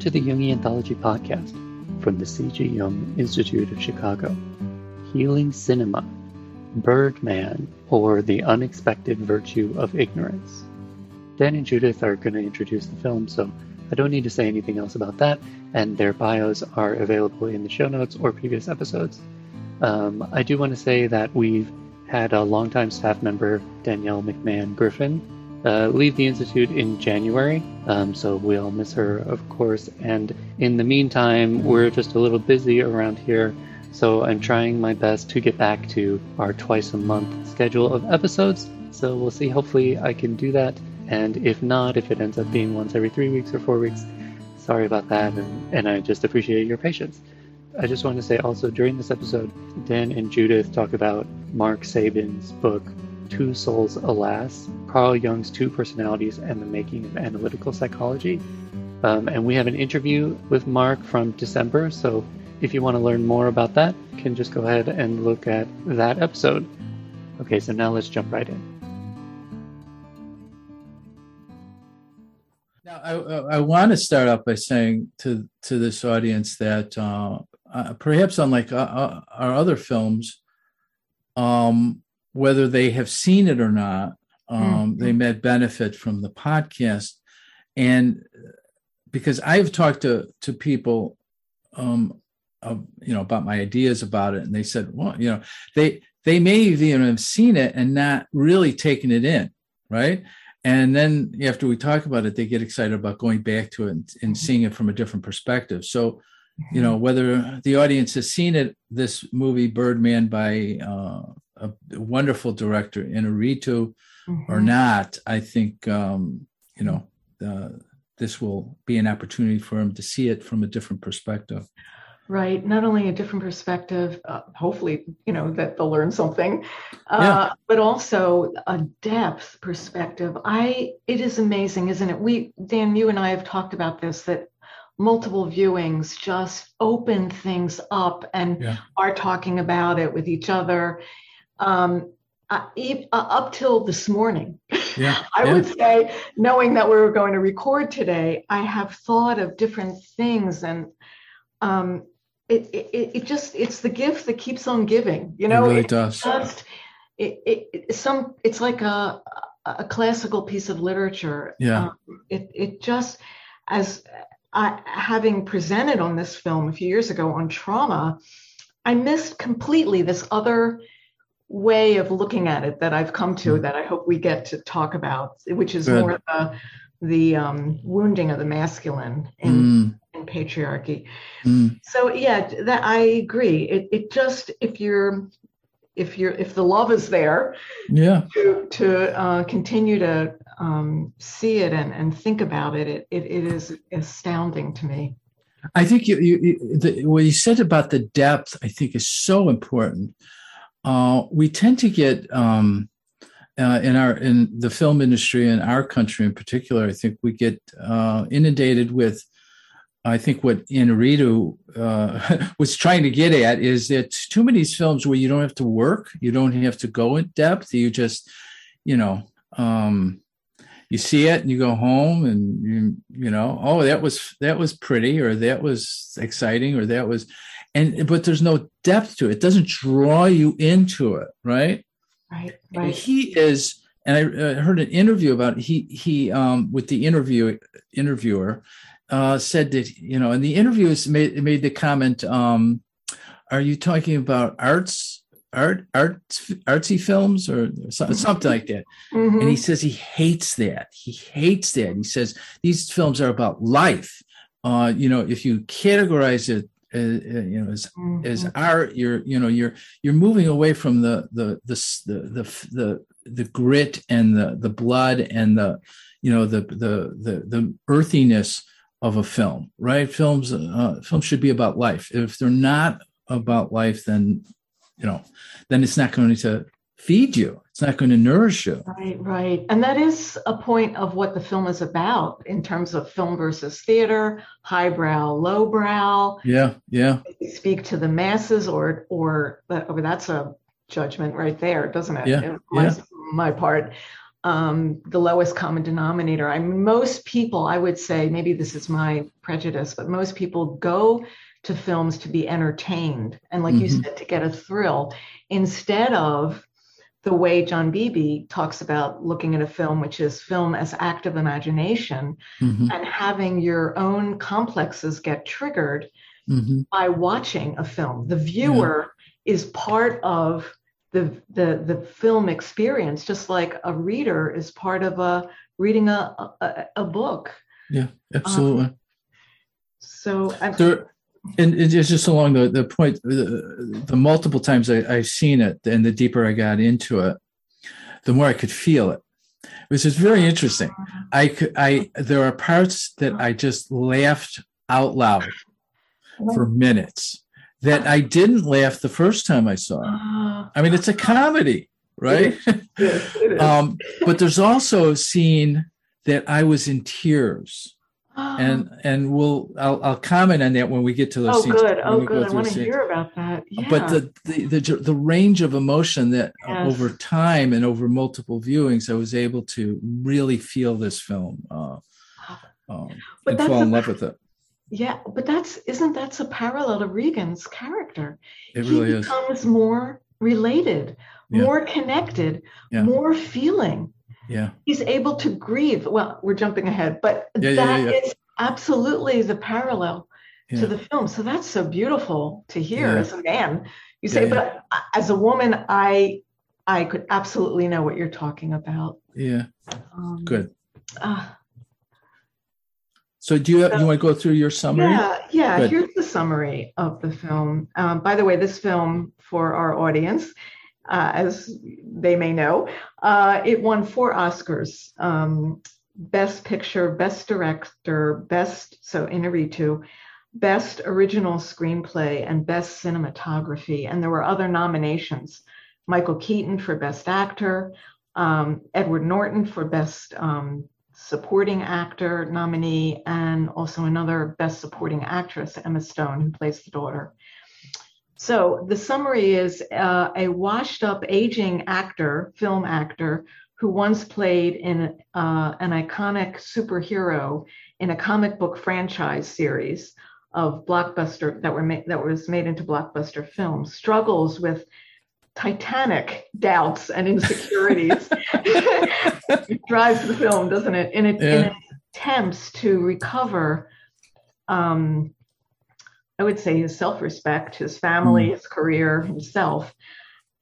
To the Jungian Anthology Podcast from the C.G. Jung Institute of Chicago. Healing Cinema, Birdman, or The Unexpected Virtue of Ignorance. Dan and Judith are going to introduce the film, so I don't need to say anything else about that, and their bios are available in the show notes or previous episodes. Um, I do want to say that we've had a longtime staff member, Danielle McMahon Griffin, uh, leave the Institute in January, um, so we'll miss her, of course. And in the meantime, we're just a little busy around here, so I'm trying my best to get back to our twice a month schedule of episodes. So we'll see. Hopefully, I can do that. And if not, if it ends up being once every three weeks or four weeks, sorry about that. And, and I just appreciate your patience. I just want to say also during this episode, Dan and Judith talk about Mark Saban's book, Two Souls Alas, Carl Jung's Two Personalities and the Making of Analytical Psychology. Um, and we have an interview with Mark from December, so if you want to learn more about that, you can just go ahead and look at that episode. Okay, so now let's jump right in. Now, I, I want to start off by saying to to this audience that uh, uh, perhaps unlike uh, uh our other films, um, whether they have seen it or not, um, mm-hmm. they may benefit from the podcast. And because I've talked to to people, um, you know, about my ideas about it, and they said, well, you know, they they may even have seen it and not really taken it in, right? And then after we talk about it, they get excited about going back to it and, and mm-hmm. seeing it from a different perspective. So, you know, mm-hmm. whether the audience has seen it, this movie Birdman by uh, a wonderful director Inarritu mm-hmm. or not, I think um, you know uh, this will be an opportunity for him to see it from a different perspective. Right. Not only a different perspective, uh, hopefully, you know, that they'll learn something, uh, yeah. but also a depth perspective. I, it is amazing, isn't it? We, Dan, you and I have talked about this that multiple viewings just open things up and yeah. are talking about it with each other um, uh, up till this morning. Yeah, I yeah. would say, knowing that we were going to record today, I have thought of different things, and um, it, it, it just it's the gift that keeps on giving. You know, it really does. Just, it, it, it, some it's like a a classical piece of literature. Yeah, um, it it just as I, having presented on this film a few years ago on trauma, I missed completely this other way of looking at it that I've come to mm. that I hope we get to talk about, which is Good. more the the um, wounding of the masculine in, mm. in patriarchy. Mm. So yeah, that I agree. It it just if you're if you're if the love is there, yeah, to to uh, continue to um, see it and, and think about it, it, it, it is astounding to me. I think you, you the, what you said about the depth, I think, is so important uh, we tend to get um, uh, in our in the film industry in our country in particular. I think we get uh, inundated with. I think what Inarritu uh, was trying to get at is that too many films where you don't have to work, you don't have to go in depth. You just, you know, um, you see it and you go home and you you know oh that was that was pretty or that was exciting or that was and but there's no depth to it. It doesn't draw you into it, right? Right. Right. He is, and I, I heard an interview about he he um with the interview interviewer uh said that you know, and the interviewers made made the comment, um, are you talking about arts? art art artsy films or something like that mm-hmm. and he says he hates that he hates that he says these films are about life uh, you know, if you categorize it you know as mm-hmm. as art you're you know you're you're moving away from the the the the the, the, the grit and the the blood and the you know the the the, the earthiness of a film right films uh, films should be about life if they're not about life then you know then it's not going to feed you. It's not going to nourish you. Right, right. And that is a point of what the film is about in terms of film versus theater, highbrow, lowbrow. Yeah, yeah. Speak to the masses or or, or that's a judgment right there, doesn't it? Yeah, my, yeah. my part. um, the lowest common denominator. I mean, most people, I would say, maybe this is my prejudice, but most people go to films to be entertained and, like mm-hmm. you said, to get a thrill instead of the way John Beebe talks about looking at a film, which is film as active imagination, mm-hmm. and having your own complexes get triggered mm-hmm. by watching a film. The viewer yeah. is part of the, the the film experience, just like a reader is part of a reading a a, a book. Yeah, absolutely. Um, so I'm, there, and it's just along the, the point the, the multiple times I, have seen it and the deeper i got into it the more i could feel it which is very interesting. I could i there are parts that i just laughed out loud for minutes that i didn't laugh the first time i saw. It i mean it's a comedy right? Yes, um, but there's also a scene that i was in tears and and we'll I'll, I'll comment on that when we get to those oh scenes. good oh good i want to hear about that yeah. but the, the, the the range of emotion that yes. over time and over multiple viewings i was able to really feel this film uh, um, and fall in love with it yeah but that's isn't that's a parallel to regan's character it really he becomes more related yeah. more connected yeah. more feeling yeah. He's able to grieve. Well we're jumping ahead but yeah, that yeah, yeah, is absolutely the parallel to the film. So that's so beautiful to hear as a man. You say but as a woman i i could absolutely know what you're talking about. Yeah. Um, good. uh, so do you so, you want to go through your summary? Yeah yeah Good. here's the summary of the film. Um, by the way this film for our audience uh, as they may know. Uh, it won four Oscars um, Best Picture, Best Director, Best, so Inarritu, Best Original Screenplay, and Best Cinematography. And there were other nominations Michael Keaton for Best Actor, um, Edward Norton for Best um, Supporting Actor nominee, and also another Best Supporting Actress, Emma Stone, who plays the daughter. So the summary is uh, a washed up aging actor, film actor, who once played in uh, an iconic superhero in a comic book franchise series of blockbuster that were ma- that was made into blockbuster films, struggles with titanic doubts and insecurities. it drives the film, doesn't it? In, it, yeah. in attempts to recover um, I would say his self respect, his family, mm. his career, himself,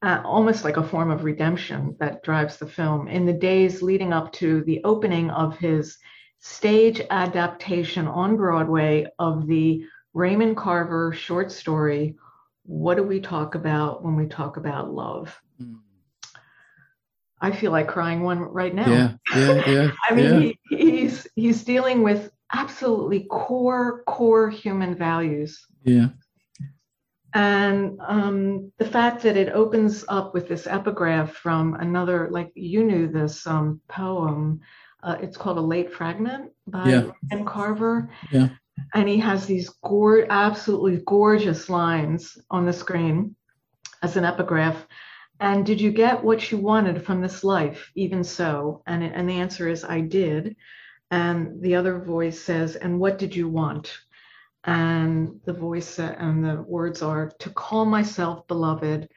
uh, almost like a form of redemption that drives the film. In the days leading up to the opening of his stage adaptation on Broadway of the Raymond Carver short story, What Do We Talk About When We Talk About Love? Mm. I feel like crying one right now. Yeah, yeah, yeah. I mean, yeah. He, he's he's dealing with absolutely core core human values. Yeah. And um, the fact that it opens up with this epigraph from another like you knew this um, poem uh, it's called a late fragment by yeah. M. Carver. Yeah. And he has these gore, absolutely gorgeous lines on the screen as an epigraph. And did you get what you wanted from this life even so? And, and the answer is i did and the other voice says, And what did you want? And the voice and the words are to call myself beloved,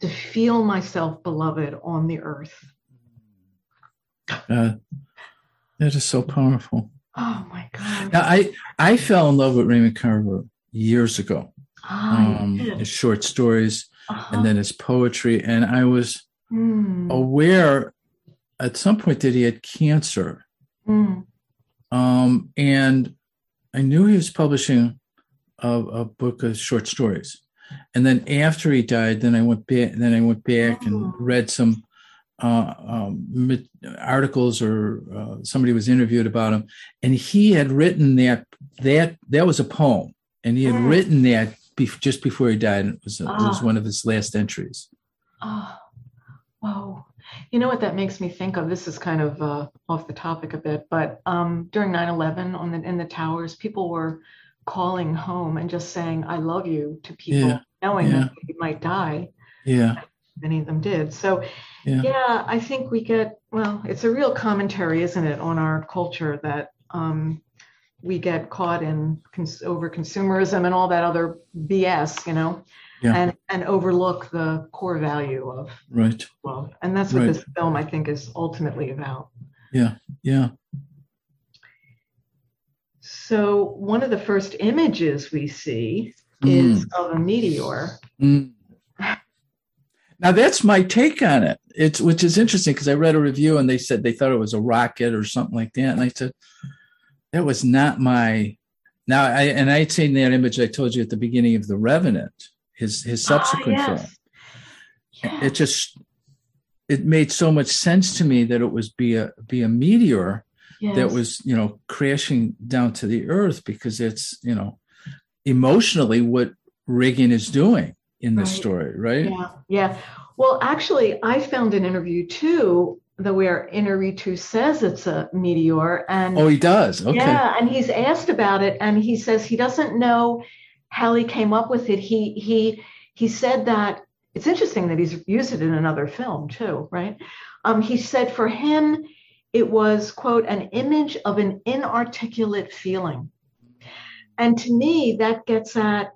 to feel myself beloved on the earth. Uh, that is so powerful. Oh my God. Now, I, I fell in love with Raymond Carver years ago. Oh, um, his short stories uh-huh. and then his poetry. And I was mm. aware at some point that he had cancer. Mm. Um, and I knew he was publishing a, a, book of short stories. And then after he died, then I went back. Then I went back oh. and read some uh, um, articles, or uh, somebody was interviewed about him, and he had written that that that was a poem, and he had mm. written that be- just before he died. It was, oh. it was ah. one of his last entries. Oh, wow. You know what that makes me think of? This is kind of uh, off the topic a bit, but um, during 9/11 on the in the towers, people were calling home and just saying "I love you" to people, yeah. knowing yeah. that they might die. Yeah. many of them did. So, yeah. yeah. I think we get well. It's a real commentary, isn't it, on our culture that um, we get caught in cons- over consumerism and all that other BS, you know, yeah. and and overlook the core value of right love, and that's what right. this film I think is ultimately about. Yeah, yeah. So one of the first images we see mm. is of a meteor. Mm. Now that's my take on it. It's which is interesting because I read a review and they said they thought it was a rocket or something like that, and I said that was not my. Now I and I had seen that image I told you at the beginning of the Revenant, his his ah, subsequent yes. film. Yes. It just it made so much sense to me that it was be a be a meteor yes. that was you know crashing down to the earth because it's you know emotionally what Regan is doing in this right. story, right? Yeah, yeah. Well, actually, I found an interview too the where Inarritu says it's a meteor, and oh, he does. Okay. Yeah, and he's asked about it, and he says he doesn't know how he came up with it. He he he said that it's interesting that he's used it in another film too, right? Um, he said for him, it was quote an image of an inarticulate feeling, and to me that gets at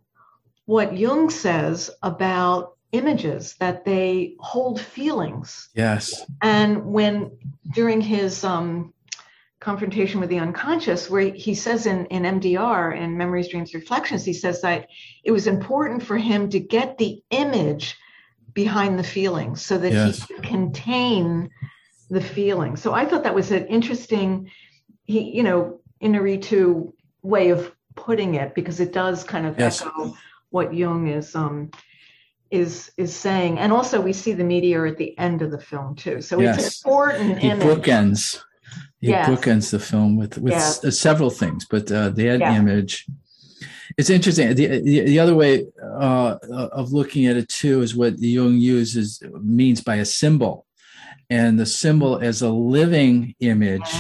what Jung says about images that they hold feelings yes and when during his um, confrontation with the unconscious where he says in, in mdr in memories dreams reflections he says that it was important for him to get the image behind the feelings so that yes. he could contain the feeling so i thought that was an interesting he you know Inarritu way of putting it because it does kind of yes. echo what Jung is um, is is saying, and also we see the meteor at the end of the film too. So yes. it's important. He image. bookends. He yes. bookends the film with with yes. s- several things, but uh, that yeah. image. It's interesting. The, the, the other way uh, of looking at it too is what Jung uses means by a symbol, and the symbol as a living image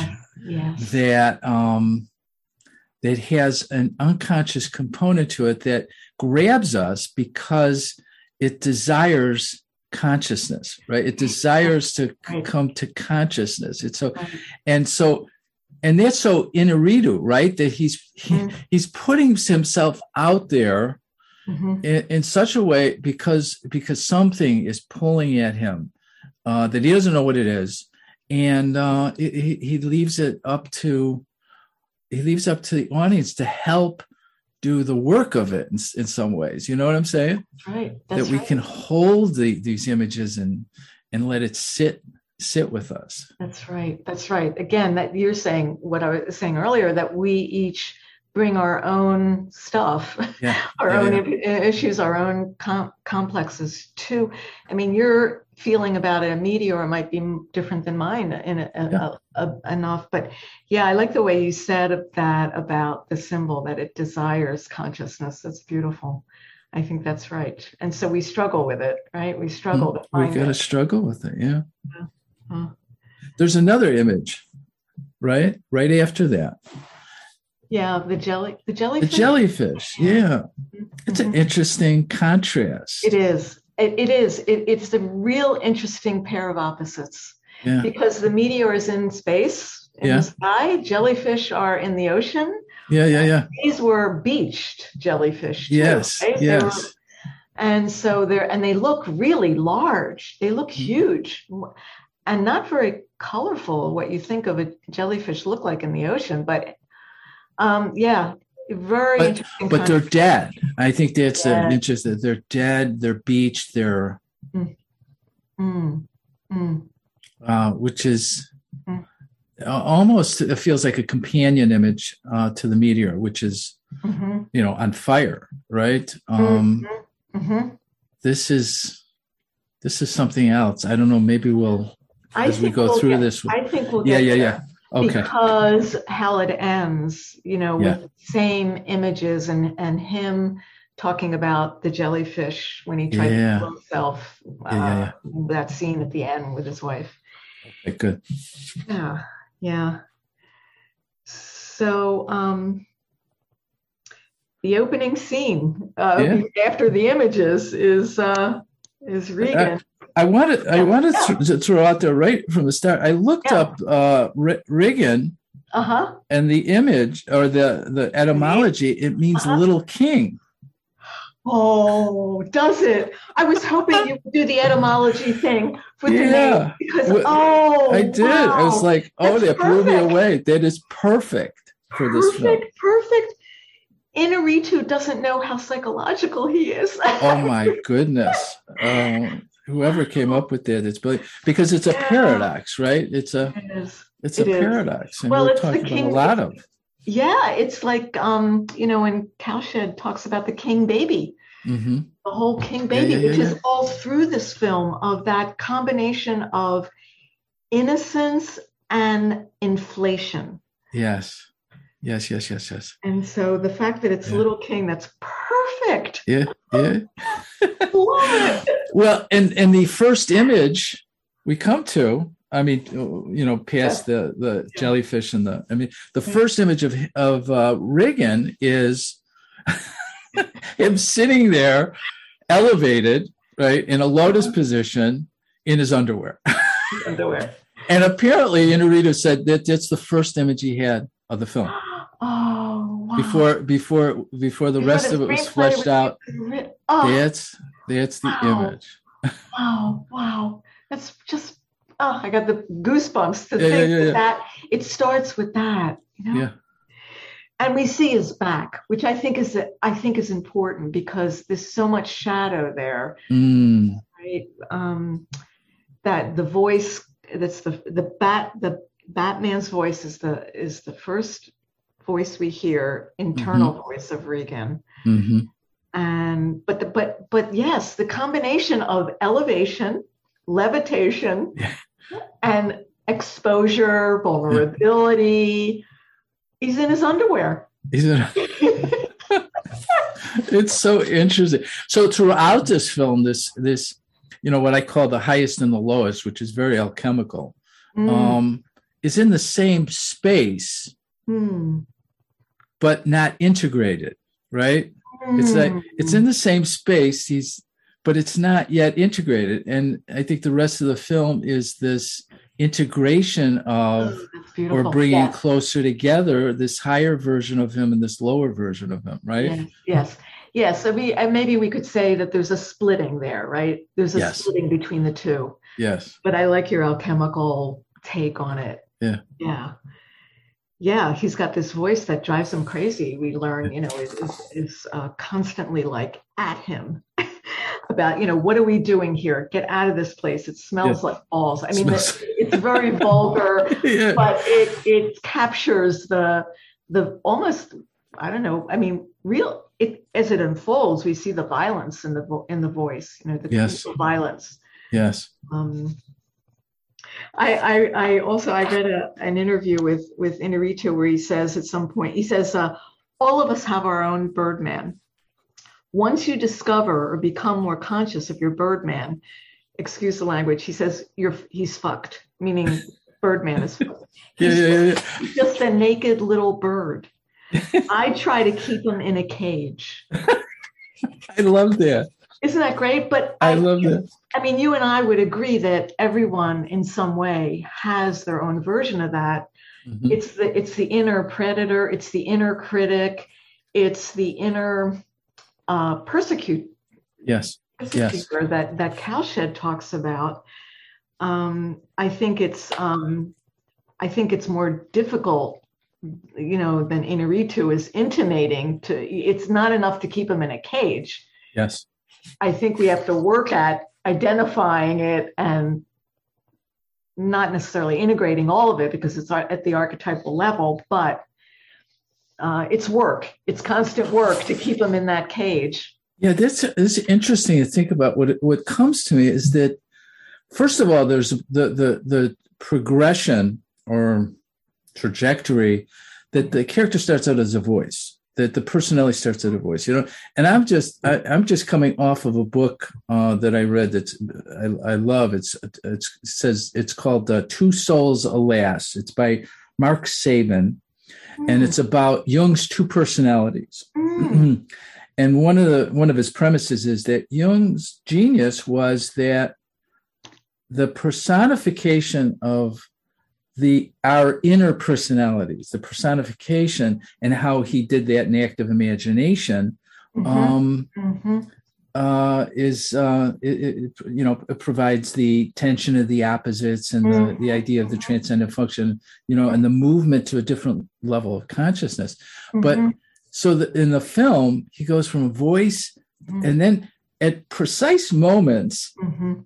yes. that um, that has an unconscious component to it that grabs us because it desires consciousness right? It desires to come to consciousness. It's so and so and that's so Inarritu, right? That he's he, he's putting himself out there mm-hmm. in, in, such a way because because something is pulling at him uh, that he doesn't know what it is. And uh, he, he leaves it up to he leaves up to the audience to help do the work of it in, in some ways. You know what I'm saying? Right. That's right. that we right. can hold the, these images and and let it sit sit with us. That's right. That's right. Again, that you're saying what I was saying earlier that we each bring our own stuff, yeah. our yeah, own yeah. issues, our own com- complexes too. I mean, your feeling about it a meteor might be different than mine in a, a, a, enough, but yeah, I like the way you said that about the symbol that it desires consciousness. That's beautiful. I think that's right. And so we struggle with it, right? We struggle mm, We got to struggle with it, yeah. Huh. There's another image, right? Right after that yeah, the jelly, the jellyfish. The jellyfish, yeah. It's mm-hmm. an interesting contrast. It is. It, it is. It, it's a real interesting pair of opposites. Yeah. Because the meteor is in space, in yeah. the sky. Jellyfish are in the ocean. Yeah, yeah, yeah. These were beached jellyfish. Too, yes, right? yes. Were, and so they're and they look really large. They look mm-hmm. huge, and not very colorful. What you think of a jellyfish look like in the ocean, but um, yeah, very but, interesting. But they're dead. I think that's yeah. an interesting. They're dead. They're beached. They're, mm. Mm. Mm. Uh, which is mm. almost it feels like a companion image uh, to the meteor, which is mm-hmm. you know on fire, right? Um, mm-hmm. Mm-hmm. This is this is something else. I don't know. Maybe we'll as we go we'll through get, this. I think we'll yeah, yeah, yeah okay. because how it ends, you know, yeah. with same images and and him talking about the jellyfish when he tried yeah. to kill himself. Uh, yeah, that scene at the end with his wife. Okay, good. Yeah, yeah. So um, the opening scene uh, after the images is uh, is Regan. I wanted I wanted to throw out there right from the start. I looked Yeah. up uh, R- Riggin Uh huh. and the image or the the etymology. It means Uh-huh. little king. Oh, does it? I was hoping you would do the etymology thing with the name Yeah. because Well, oh, I did. I was like, oh, That's that blew me away. That is perfect for this film. perfect, perfect. Inarritu doesn't know how psychological he is. Oh my goodness. Um, whoever came up with that, it's brilliant because it's a Yeah. paradox, right? It's a It it's It a is. paradox, and Well, we're it's the talking about a lot of. Yeah, it's like um, you know, when Kalsched talks about the king baby, hmm the whole king baby, yeah, yeah, which is all through this film of that combination of innocence and inflation. Yes, yes, yes, yes, yes. And so the fact that it's Yeah. Little King, that's perfect. Yeah, yeah. Well, and and the first image we come to, I mean, you know, past the the jellyfish and the, I mean, the first image of of uh, Regan is him sitting there, elevated, right, in a lotus position in his underwear. Underwear. And apparently, Inarritu said that that's the first image he had of the film Oh, wow. before before before the Before rest the of it was fleshed out. written. Oh, That's that's the Wow. image. wow, wow. That's just, oh, I got the goosebumps to Yeah, think yeah, that, yeah. that it starts with that, you know? Yeah. And we see his back, which I think is I think is important because there's so much shadow there, Mm, right? Um, that the voice that's the the bat the Batman's voice is the is the first voice we hear, internal voice of Regan. mhm. and but the, but but yes the combination of elevation levitation Yeah. and exposure vulnerability he's in his underwear Isn't it? it's so interesting. So throughout this film, this this you know what I call the highest and the lowest, which is very alchemical, Mm, um, is in the same space mm, but not integrated. Right? It's like it's mm. in the same space. He's but it's not yet integrated, and I think the rest of the film is this integration of Oh, or bringing closer together this higher version of him and this lower version of him, right? Yes, yes. I mean, and maybe we could say that there's a splitting there, right? There's a Yes. splitting between the two. Yes. But I like your alchemical take on it. Yeah. Yeah. Yeah, he's got this voice that drives him crazy. We learn, you know, is is, is uh, constantly like at him about, you know, what are we doing here? Get out of this place. It smells like balls. I mean, it- it's very vulgar, yeah. but it it captures the the almost I don't know. I mean, real it as it unfolds, we see the violence in the vo- in the voice. You know, the Yes. violence. Yes. Um, I, I I also I read a, an interview with with Inarritu where he says at some point he says uh, all of us have our own Birdman. Once you discover or become more conscious of your Birdman, excuse the language, he says you're he's fucked, meaning Birdman is fucked. Yeah, yeah, yeah, He's just a naked little bird. I try to keep him in a cage. I love that. Isn't that great? But I love this. I mean, you and I would agree that everyone in some way has their own version of that. Mhm. It's the it's the inner predator, it's the inner critic, it's the inner uh, persecute Yes. persecutor that that Kalsched talks about. Um, I think it's um, I think it's more difficult, you know, than Inarritu is intimating to. It's not enough to keep him in a cage. Yes. I think we have to work at identifying it and not necessarily integrating all of it because it's at the archetypal level, but uh, it's work. It's constant work to keep them in that cage. Yeah, that's it's interesting to think about. What what comes to me is that first of all, there's the the the progression or trajectory that the character starts out as a voice, that the personality starts at a voice. You know, and I'm just I, I'm just coming off of a book uh, that I read that I, I love. It's it's it says it's called uh, Two Souls Alas. It's by Mark Saban, and it's about Jung's two personalities. Mm. and one of the one of his premises is that Jung's genius was that the personification of the our inner personalities, the personification, and how he did that in active imagination, mm-hmm. Um, mm-hmm. Uh, is uh, it, it, you know it provides the tension of the opposites and mm-hmm. the, the idea of the transcendent function, you know, and the movement to a different level of consciousness. But mm-hmm. so the, in the film, he goes from a voice, mm-hmm. and then at precise moments, mm-hmm.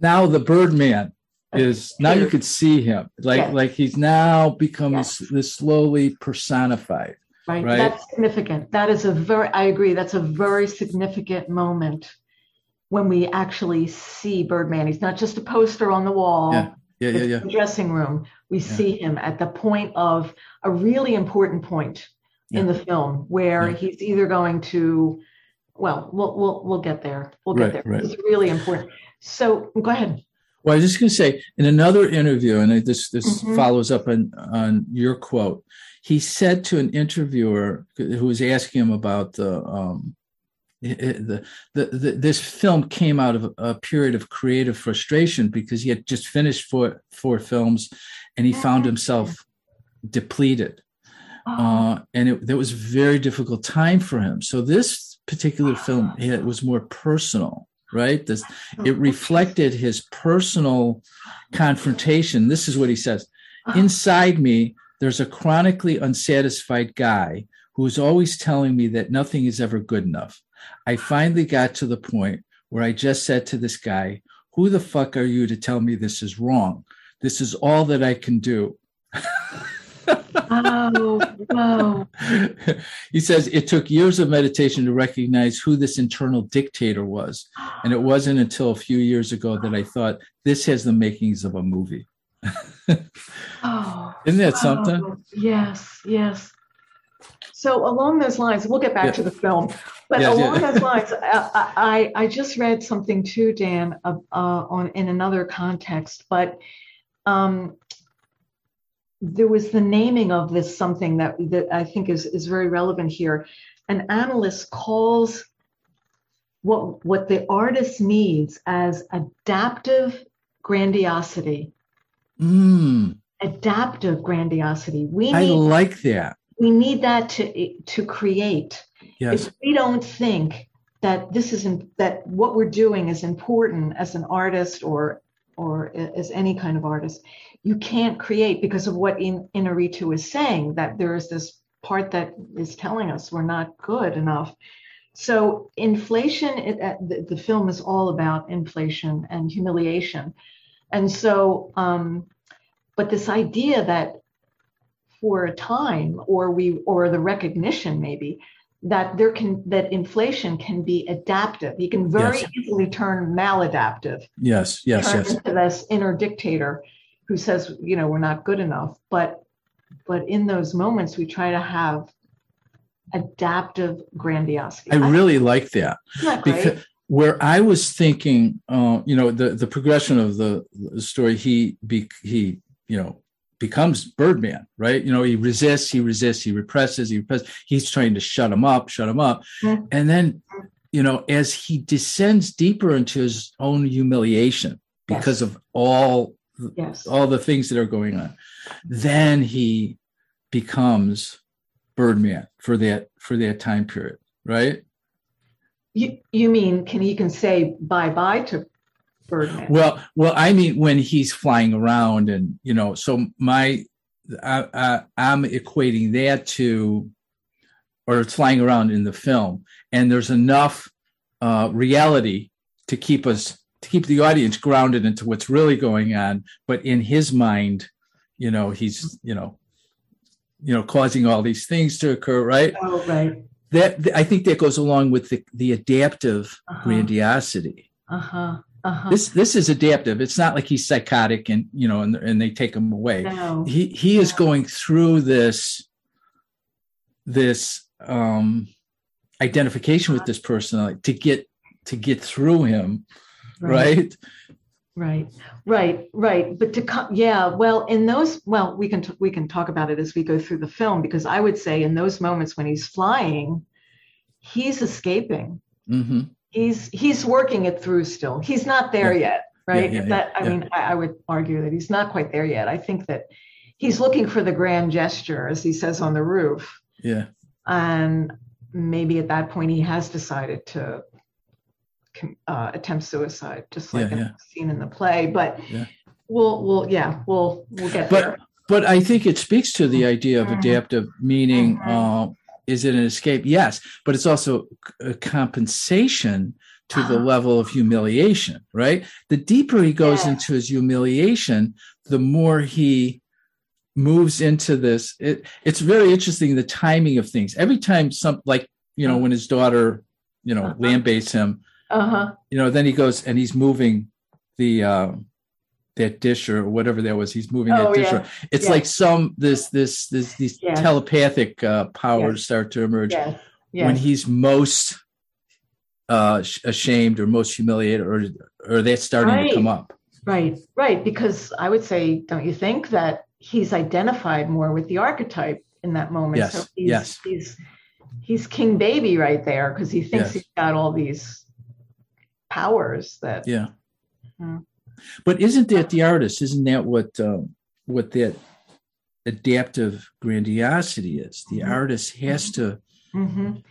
now the Birdman is now you could see him like yes. like he's now becomes yes. this, slowly personified right? right that's significant that is a very i agree that's a very significant moment when we actually see birdman he's not just a poster on the wall yeah yeah yeah, yeah. dressing room we yeah. see him at the point of a really important point yeah. in the film where he's either going to well we'll we'll, we'll get there we'll get right, there right. it's really important so go ahead well, I was just going to say in another interview, and this this mm-hmm. follows up on on your quote. He said to an interviewer who was asking him about the um, the, the, the, this film came out of a period of creative frustration because he had just finished four four films, and he found mm-hmm. himself depleted, oh. uh, and it, that was a very difficult time for him. So this particular film it was more personal right? This oh, it reflected his personal confrontation. This is what he says. Uh-huh. Inside me there's a chronically unsatisfied guy who is always telling me that nothing is ever good enough. I finally got to the point where i just said to this guy who the fuck are you to tell me this is wrong? This is all that i can do oh, wow. he says it took years of meditation to recognize who this internal dictator was. And it wasn't until a few years ago that I thought this has the makings of a movie. oh, Isn't that something? Oh, yes, yes. So along those lines, we'll get back yeah. to the film. But yeah, along yeah. those lines, I, I, I just read something too, Dan, uh, on in another context. But um, there was the naming of this something that, that I think is, is very relevant here. An analyst calls what, what the artist needs as adaptive grandiosity. Mm. Adaptive grandiosity. We need, I like that. We need that to to create. Yes. If we don't think that this is in, that what we're doing is important as an artist or or as any kind of artist, you can't create because of what in Inarritu is saying that there is this part that is telling us we're not good enough. So inflation, it, uh, the, the, film is all about inflation and humiliation, and so, um, but this idea that for a time, or we, or the recognition maybe that there can that inflation can be adaptive. You can very yes. easily turn maladaptive. Yes, yes, yes. Into this inner dictator who says, you know, we're not good enough. But but in those moments, we try to have adaptive grandiosity. I really like that because where I was thinking, uh, you know, the the progression of the, the story, he be, he you know becomes Birdman, right? You know, he resists, he resists, he represses, he represses. He's trying to shut him up, shut him up, mm-hmm. and then you know, as he descends deeper into his own humiliation because yes. of all yes. all the things that are going on. Then he becomes Birdman for that for that time period, right? You you mean can he can say bye bye to Birdman? Well, well, I mean when he's flying around and you know, so my I, I, I'm equating that to, or it's flying around in the film, and there's enough uh, reality to keep us to keep the audience grounded into what's really going on but in his mind you know he's you know you know causing all these things to occur right oh right that i think that goes along with the the adaptive uh-huh. grandiosity uh-huh uh-huh. This this is adaptive. It's not like he's psychotic and you know and, and they take him away. No. He he no. is going through this this um identification with this person to get to get through him right right right right but to come yeah well in those well we can t- we can talk about it as we go through the film because i would say in those moments when he's flying he's escaping mm-hmm. He's he's working it through still he's not there yeah. yet right? Yeah, yeah, that I mean, I, I would argue that he's not quite there yet. I think that he's looking for the grand gesture, as he says on the roof, Yeah. and maybe at that point he has decided to uh, attempt suicide, just like Yeah, in yeah. the scene in the play. But Yeah. we'll, we'll, yeah, we'll, we'll get But- there. But I think it speaks to the idea of Mhm. adaptive meaning. Mhm. Uh, is it an escape? Yes, but it's also a compensation to the Ah. level of humiliation, right? The deeper he goes Yeah. into his humiliation, the more he moves into this. It, it's very interesting the timing of things. Every time some like you know when his daughter you know Uh-huh. lambates him, Uh huh. you know then he goes and he's moving the uh, that dish or whatever that was. He's moving Oh, that dish. yeah. It's Yeah. like some this this this these Yeah. telepathic uh, powers start to emerge when he's most uh, ashamed or most humiliated, or or that's starting Right. to come up. Right, right. Because I would say, don't you think that he's identified more with the archetype in that moment? Yes, he's, yes. He's he's King Baby right there because he thinks Yes. he's got all these powers that. Yeah. Hmm. But isn't that the artist? Isn't that what um, what that adaptive grandiosity is? The Mhm. artist has to Mhm.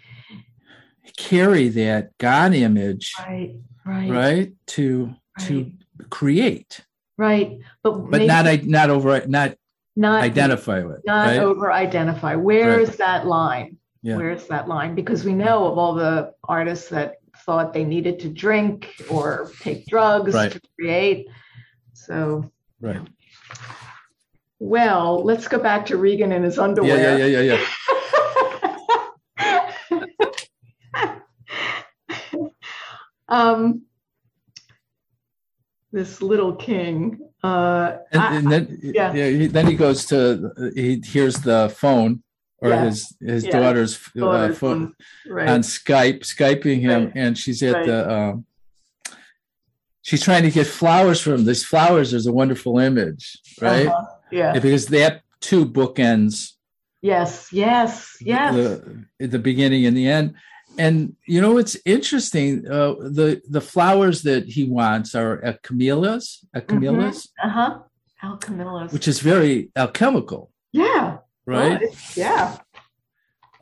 carry that God image, Right, right, right, to to create, right. But but not i- not over not not identify with, not right? over identify. Where Right. is that line? Yeah. Where's that line? Because we know of all the artists that thought they needed to drink or take drugs Right. to create. So, Right. well, let's go back to Regan in his underwear. yeah, yeah, yeah, yeah. um, this little king. Uh, And, and then yeah. yeah. then he goes to he hears the phone or Yeah. his his Yeah. daughter's, uh, phone right. on Skype, skyping him, Right. and she's at Right. the. Um, she's trying to get flowers from him. These flowers is a wonderful image, right? Uh-huh. Yeah. Because that two bookends Yes. Yes. Yes. the the beginning and the end. And you know it's interesting. Uh, the the flowers that he wants are camellias, camellias, Uh huh. Alchemillas. which is very alchemical, yeah. Right? Well, yeah.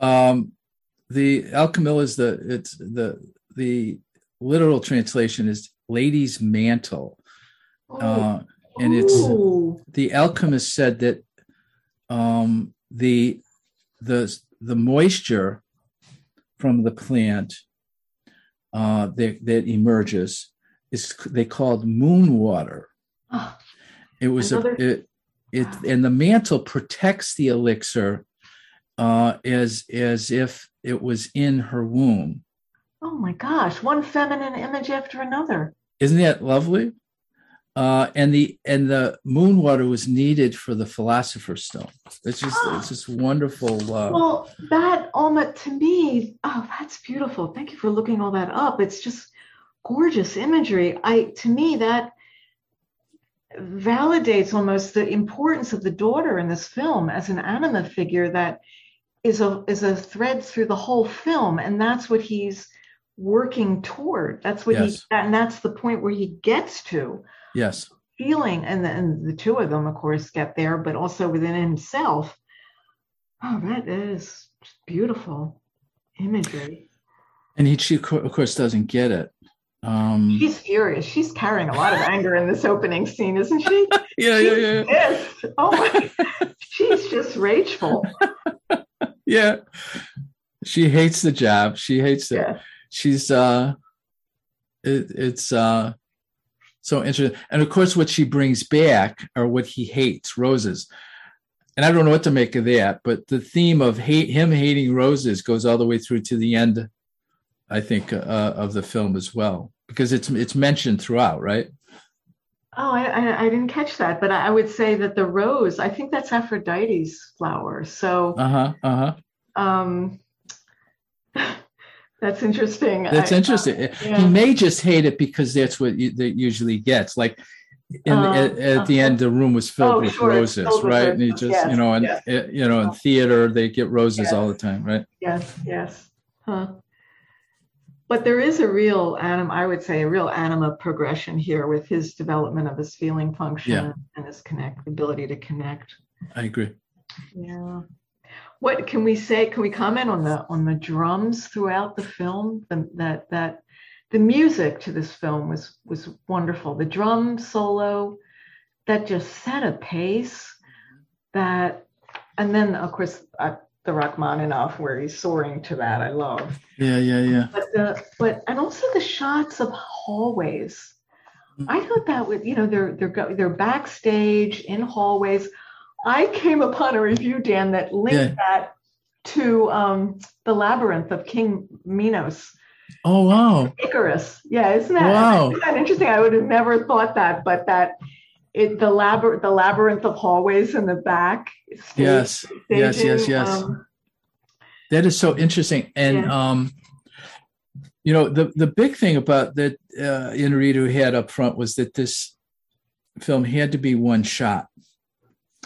Um, the alchemilla is the it's the the literal translation is lady's mantle, uh, and it's Ooh. the alchemist said that um, the the the moisture from the plant uh, that that emerges is they called moon water. Oh, It was Another- a it, it and the mantle protects the elixir uh, as as if it was in her womb. oh my gosh! One feminine image after another. Isn't that lovely? Uh, and the and the moon water was needed for the philosopher's stone. It's just it's just wonderful. Uh, Well, that almost to me, oh, that's beautiful. Thank you for looking all that up. It's just gorgeous imagery. I to me that validates almost the importance of the daughter in this film as an anima figure that is a is a thread through the whole film, and that's what he's working toward. That's what Yes. he and that's the point where he gets to yes, feeling and the, and the two of them of course get there but also within himself oh that is beautiful imagery and he she of course doesn't get it. Um, she's furious. She's carrying a lot of anger in this opening scene isn't she? Yeah, yeah, yeah, yes oh my she's just rageful. Yeah. She hates the job. She hates it. yeah she's uh it, it's uh so interesting. And of course what she brings back are what he hates roses. And i don't know what to make of that but the theme of hate him hating roses goes all the way through to the end i think uh, of the film as well because it's it's mentioned throughout right oh I, I i didn't catch that but I, I would say that the rose i think that's aphrodite's flower so uh-huh uh-huh um that's interesting that's interesting yeah. he may just hate it because that's what you, that usually gets like in, Uh, at, at the uh-huh. end the room was filled Oh, with sure, roses filled with right and he roses. just you know and yes. uh, you know in theater they get roses Yes. all the time right Yes, yes. Huh. But there is a real anim i would say a real anima progression here with his development of his feeling function Yeah. and his connect ability to connect I agree. yeah what can we say can we comment on the on the drums throughout the film the, that that the music to this film was was wonderful the drum solo that just set a pace that and then of course uh, the Rachmaninoff where he's soaring to that I love Yeah, yeah, yeah. but the but and also the shots of hallways Mm. i thought that was you know they're they're go, they're backstage in hallways i came upon a review dan that linked Yeah. that to um the labyrinth of king minos Oh wow. icarus yeah isn't that, Wow. isn't that interesting i would have never thought that but that it the labyrinth the labyrinth of hallways in the back stage- Yes. Yes, yes, yes. um, That is so interesting. And Yeah. um you know, the the big thing about that uh Inarritu had up front was that this film had to be one shot.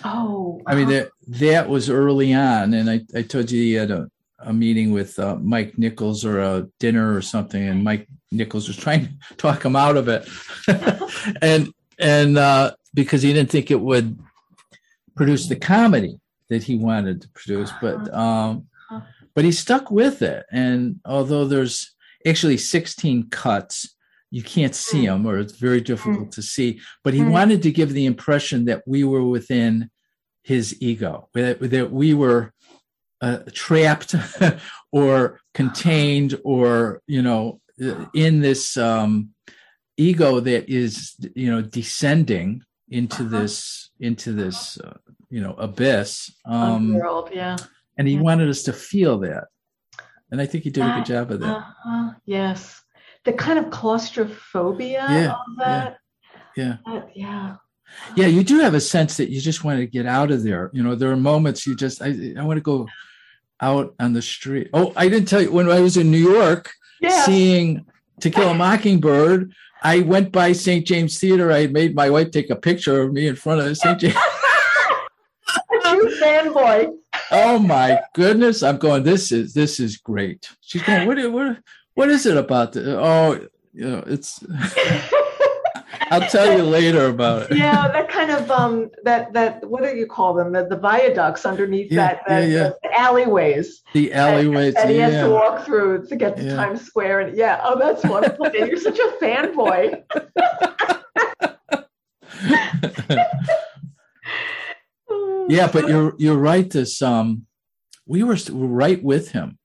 oh I mean that that was early on, and I, I told you he had a, a meeting with uh, Mike Nichols or a dinner or something, and Mike Nichols was trying to talk him out of it, and and uh, because he didn't think it would produce the comedy that he wanted to produce, but um, but he stuck with it, and although there's actually 16 cuts. You can't see them, or it's very difficult to see. But he Mm. wanted to give the impression that we were within his ego that, that we were uh, trapped or contained or you know in this um, ego that is you know descending into Uh-huh. this into this uh, you know abyss um, Underworld, yeah and he Yeah. wanted us to feel that and i think he did a good job of that Uh-huh, yes. The kind of claustrophobia Yeah, of that. yeah. that- yeah. yeah you do have a sense that you just want to get out of there you know there are moments you just i, I want to go out on the street oh i didn't tell you when i was in new york Yeah. seeing to kill a mockingbird i went by st james theater. I made my wife take a picture of me in front of st james. A true fanboy. oh my goodness. I'm going this is this is great. She's going what what what is it about the, oh you know it's i'll tell you later about it yeah, that kind of um that that what do you call them? The, the viaducts underneath Yeah, that, that yeah, yeah. the alleyways the alleyways that he has to walk through to get to Yeah. Times Square. And yeah, oh that's wonderful. You're such a fanboy. yeah but you're you're right this um we were right with him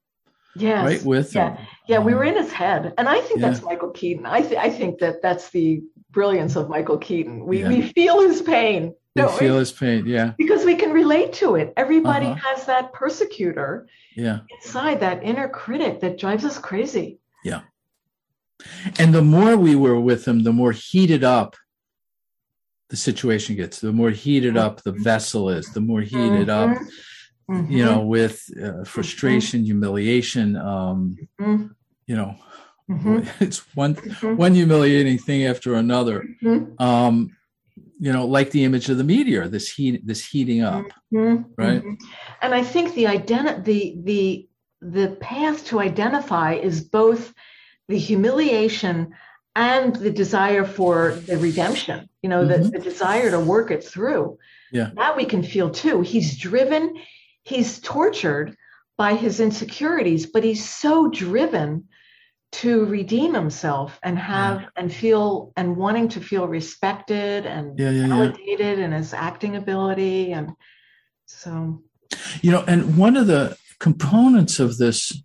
yes. right with Yeah. him Yeah, we were in his head, and I think Yeah. that's Michael Keaton. I th- I think that that's the brilliance of Michael Keaton. We Yeah. we feel his pain, we? feel his pain yeah because we can relate to it. Everybody Uh-huh. has that persecutor yeah inside, that inner critic that drives us crazy. Yeah. And the more we were with him, the more heated up the situation gets, the more heated up the vessel is, the more heated up, Mhm. you know, with uh, frustration, humiliation. Um, Mhm. you know, Mhm. it's one Mhm. one humiliating thing after another. Mhm. Um, you know, like the image of the meteor, this heat, this heating up. Mhm. Right. Mhm. And I think the identi- the the the path to identify is both the humiliation and the desire for the redemption. You know, the, Mhm. the desire to work it through. Yeah. That we can feel too. He's driven, he's tortured by his insecurities, but he's so driven to redeem himself and have and feel and wanting to feel respected and Yeah, yeah, yeah. validated in his acting ability and so You know, and one of the components of this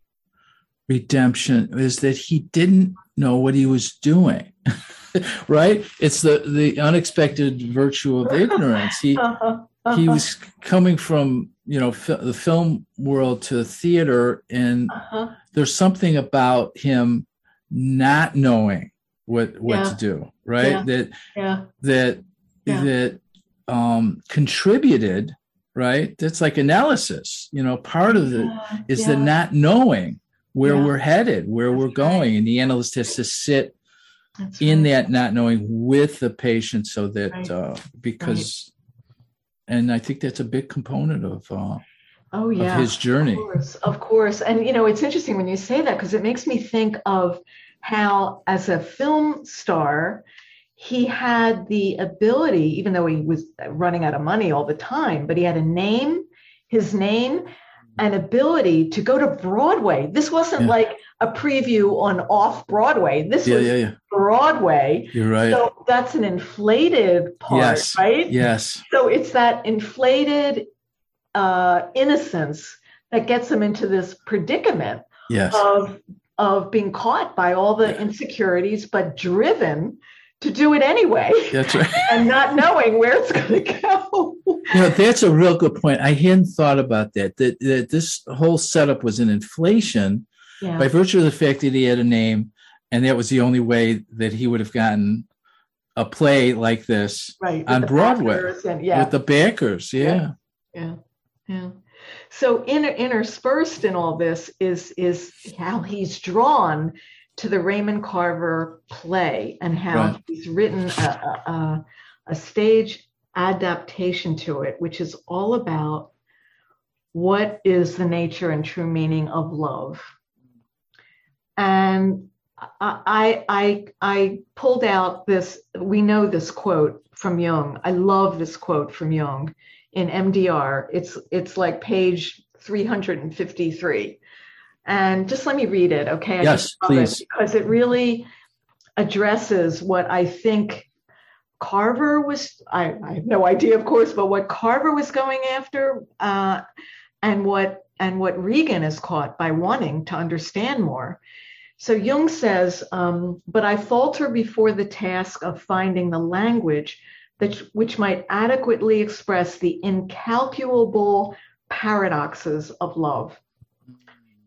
redemption is that he didn't know what he was doing. right? It's the the unexpected virtue of ignorance. He uh-huh, he was coming from, you know, the film world to theater and uh-huh. There's something about him not knowing what what Yeah. to do, right? Yeah. That yeah that that um contributed right that's like analysis you know part of it is the not knowing where we're headed where we're That's right. going and the analyst has to sit That's in right. that not knowing with the patient so that Right. uh because and i think that's a big component of uh oh yeah of his journey. Of course, of course. And you know, it's interesting when you say that because it makes me think of how, as a film star, he had the ability, even though he was running out of money all the time, but he had a name, his name, an ability to go to Broadway. This wasn't yeah. like a preview on off Broadway. This yeah, was yeah, yeah. Broadway. You're right. So that's an inflated part, yes. right? Yes. So it's that inflated uh, innocence that gets him into this predicament yes. of of being caught by all the insecurities, but driven to do it anyway. That's right. and not knowing where it's going to go. You know, that's a real good point. I hadn't thought about that. That, that this whole setup was an inflation yeah. by virtue of the fact that he had a name, and that was the only way that he would have gotten a play like this right, on Broadway and, yeah. with the backers. Yeah. yeah. Yeah. So inter- interspersed in all this is is how he's drawn to the Raymond Carver play and how right. he's written a, a, a stage adaptation to it, which is all about what is the nature and true meaning of love. And I, I, I pulled out this, we know this quote from Jung. I love this quote from Jung in MDR. It's, it's like page 353. And just let me read it, okay? I yes, please. It because it really addresses what I think Carver was, I, I, have no idea, of course, but what Carver was going after uh, and what and what Regan is caught by wanting to understand more. So Jung says, um, but I falter before the task of finding the language that which might adequately express the incalculable paradoxes of love.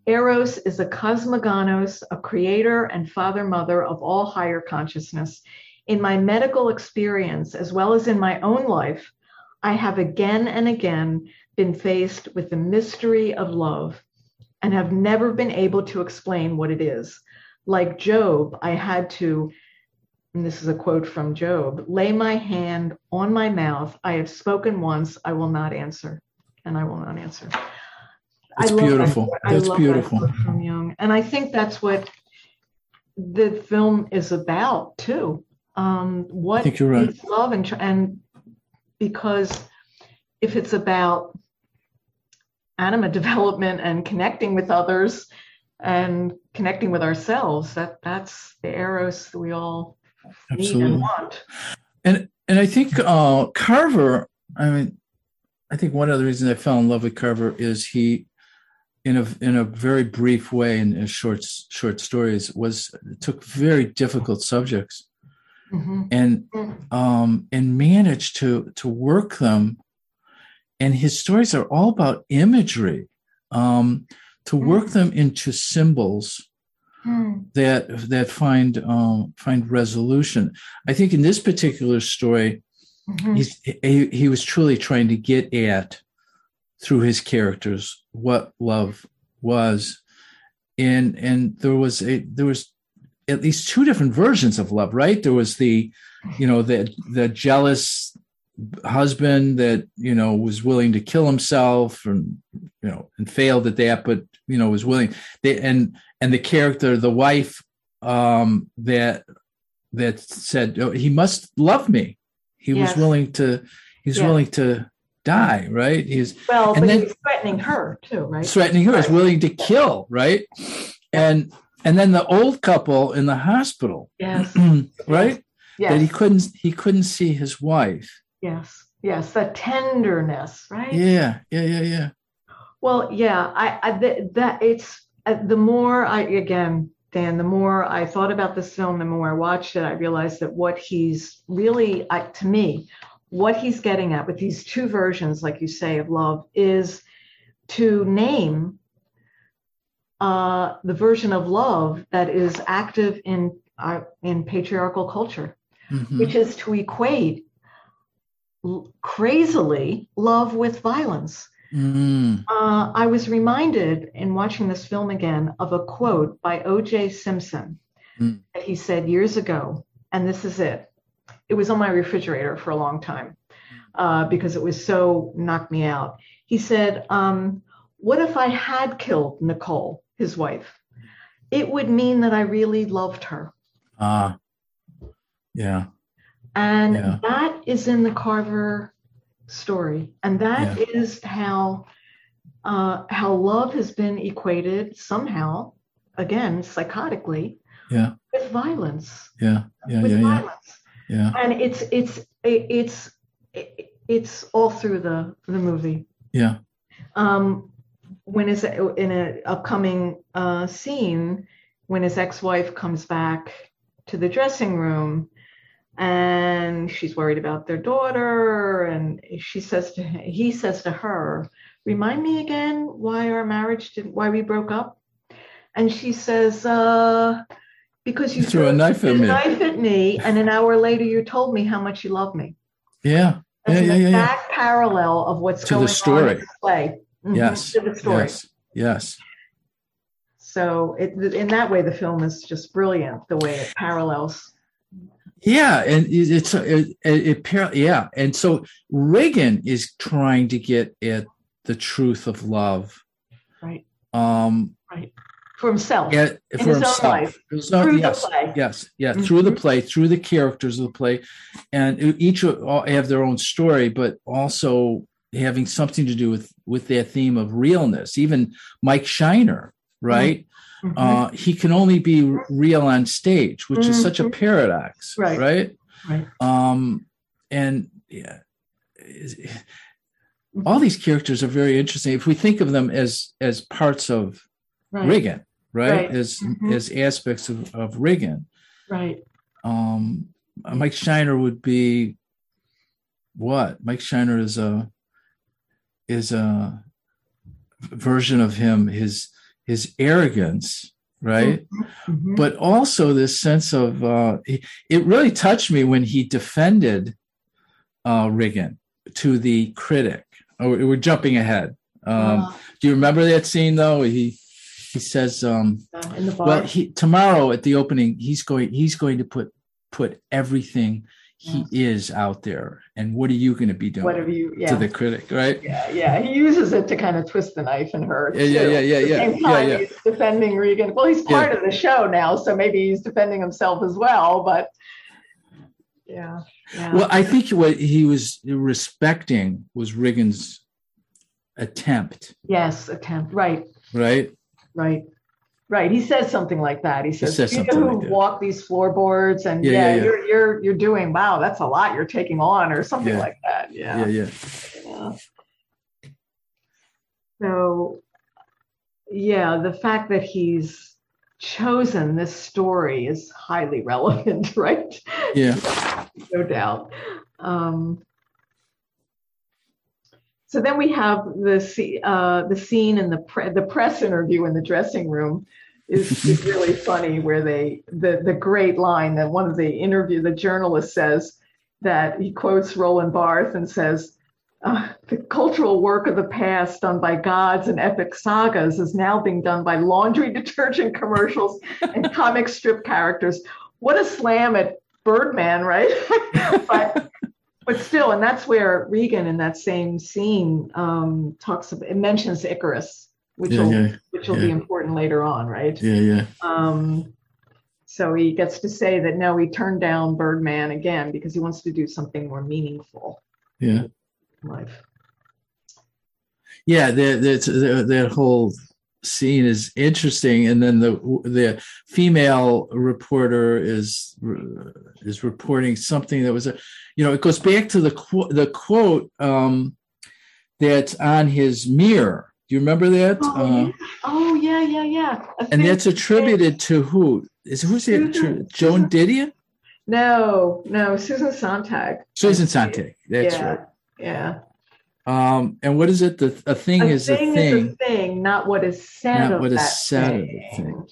Eros is a cosmogonos, a creator and father mother of all higher consciousness. In my medical experience, as well as in my own life, I have again and again been faced with the mystery of love and have never been able to explain what it is. Like Job, I had to, and this is a quote from Job lay my hand on my mouth. I have spoken once, I will not answer, and I will not answer. It's beautiful. That. That's beautiful. That from Jung, and I think that's what the film is about too. Um, what I think you're right. love and and because if it's about anima development and connecting with others and connecting with ourselves, that that's the eros that we all Absolutely. need and want. And and I think uh, Carver. I mean, I think one of the reasons I fell in love with Carver is he in a in a very brief way in, in short short stories was took very difficult subjects mm-hmm. and mm-hmm. um, and managed to to work them and his stories are all about imagery um, to mm-hmm. work them into symbols mm. that that find um, find resolution i think in this particular story mm-hmm. he, he was truly trying to get at through his characters what love was and and there was a there was at least two different versions of love right there was the you know the the jealous husband that you know was willing to kill himself and you know and failed at that but you know was willing they, and and the character the wife um that that said oh, he must love me he yes. was willing to he's willing to die, right? He's well, and then he's threatening her too, right? Threatening her, is willing to kill, right? And and then the old couple in the hospital, yes, right? Yes. That he couldn't he couldn't see his wife. Yes, yes, the tenderness, right? Yeah, yeah, yeah, yeah. Well, yeah, I, I that, that it's the more I again Dan, the more I thought about this film, the more I watched it, I realized that what he's really, I, to me, what he's getting at with these two versions, like you say, of love is to name uh, the version of love that is active in uh, in patriarchal culture, mm-hmm. which is to equate l- crazily love with violence. Mm. Uh, I was reminded in watching this film again of a quote by O.J. Simpson mm. that he said years ago, and this is it it was on my refrigerator for a long time uh, because it was so knocked me out. He said, um, what if I had killed Nicole, his wife? It would mean that I really loved her. Ah, yeah. And Yeah. that is in the Carver story. And that is how uh, how love has been equated somehow, again, psychotically, Yeah. with violence. Yeah. Yeah. with Yeah. Yeah. violence. Yeah. And it's it's it's it's all through the the movie. Yeah. um, when his in an upcoming uh, scene when his ex-wife comes back to the dressing room and she's worried about their daughter and she says to him, he says to her remind me again why our marriage didn't why we broke up and she says uh because you You threw a knife at a me. knife at me and an hour later you told me how much you love me Yeah. that's Yeah, yeah, yeah, yeah. exact parallel of what's To the going story. on in the play. Mhm, Yes. To the story. Yes. Yes. So it, in that way, the film is just brilliant. The way it parallels. Yeah, and it's uh, it, it, it yeah, and so Regan is trying to get at the truth of love, Right. Um, For himself. In for himself. life. Not- Through the yes, play. yes, yeah, mm-hmm. through the play, through the characters of the play, and each all have their own story, but also having something to do with with that theme of realness. Even Mike Shiner, right? Mm-hmm. Mhm. uh, he can only be real on stage, which is such a Mhm. paradox, Right. right? Right. Um, and yeah, all these characters are very interesting. If we think of them as as parts of right. Regan, right, Right. as Mhm. as aspects of, of Regan, Right. um, Mike Shiner would be what? Mike Shiner is a is a version of him. His his arrogance, right? Mhm. but also this sense of uh, it really touched me when he defended uh, Regan to the critic. Oh, we're jumping ahead. Um, Uh, do you remember that scene though? He he says, um, in the "Well, he tomorrow at the opening, he's going he's going to put put everything he mm. is out there. And what are you going to be doing what have you? Yeah. to the critic, right? yeah. Yeah. He uses it to kind of twist the knife in her. Yeah, yeah, yeah, yeah, the yeah, same time, yeah. he's defending Regan. Well, he's part of the show now, so maybe he's defending himself as well. But yeah. yeah. Well, I think what he was respecting was Regan's attempt, yes. Attempt. Right. right? Right. Right. He says something like that. He says, says you know like who that. walk these floorboards and Yeah, yeah, yeah, you're you're you're doing wow, that's a lot you're taking on or something Yeah. like that. Yeah, Yeah. yeah. yeah. So yeah, the fact that he's chosen this story is highly relevant, right? Yeah. no doubt. Um, so then we have the uh, the scene in the pre- the press interview in the dressing room is, really funny where they the the great line that one of the interview the journalist says that he quotes Roland Barthes and says uh, the cultural work of the past done by gods and epic sagas is now being done by laundry detergent commercials and comic strip characters. What a slam at Birdman, right? but but still, and that's where Regan in that same scene um, talks about it mentions Icarus, which Yeah, will yeah, which will be important later on, right? yeah, yeah. Um, so he gets to say that no, he turned down Birdman again because he wants to do something more meaningful Yeah, life. yeah. That that whole scene is interesting, and then the the female reporter is is reporting something that was a, you know, it goes back to the quote the quote um, that's on his mirror. Do you remember that? Oh, Uh, yeah. oh yeah, yeah, yeah. And that's thing- attributed to who? Is who's? Susan- Joan Didion? No, no, Susan Sontag. Susan Sontag. That's yeah, right. Yeah. Um, and what is it? The a thing a is a thing thing. is a thing, not what is said Not of what is said of the thing. thing.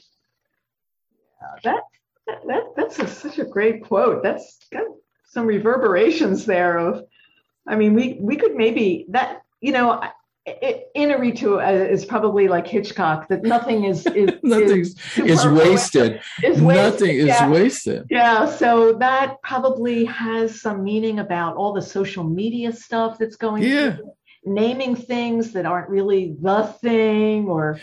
Yeah, that, that, that that's a, such a great quote. That's got some reverberations there. Of, I mean, we we could maybe that you know. I- I- Inarritu uh, is probably like Hitchcock that nothing is is Nothing is, is wasted. is wasted. Nothing is yeah. wasted. Yeah, so that probably has some meaning about all the social media stuff that's going Yeah. through naming things that aren't really the thing or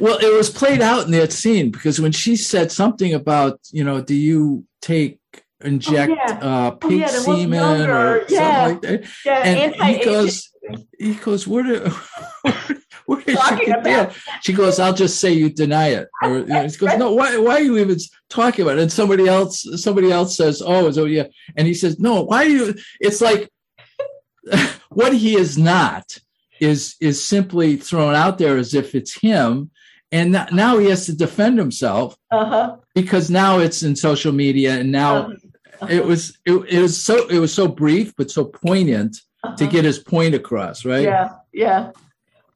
well it was played out in that scene because when she said something about you know do you take inject oh, yeah. uh, pig oh, yeah, semen or yeah. something like that yeah. and he goes he goes where do where did she get that? She goes, I'll just say you deny it. Or you know, he goes, No, why, why are you even talking about it? And somebody else, somebody else says, Oh, so yeah. And he says, No, why are you? It's like what he is not is is simply thrown out there as if it's him and now he has to defend himself uh-huh. because now it's in social media and now uh-huh. it was it, it, was so it was so brief but so poignant uh-huh. to get his point across right yeah yeah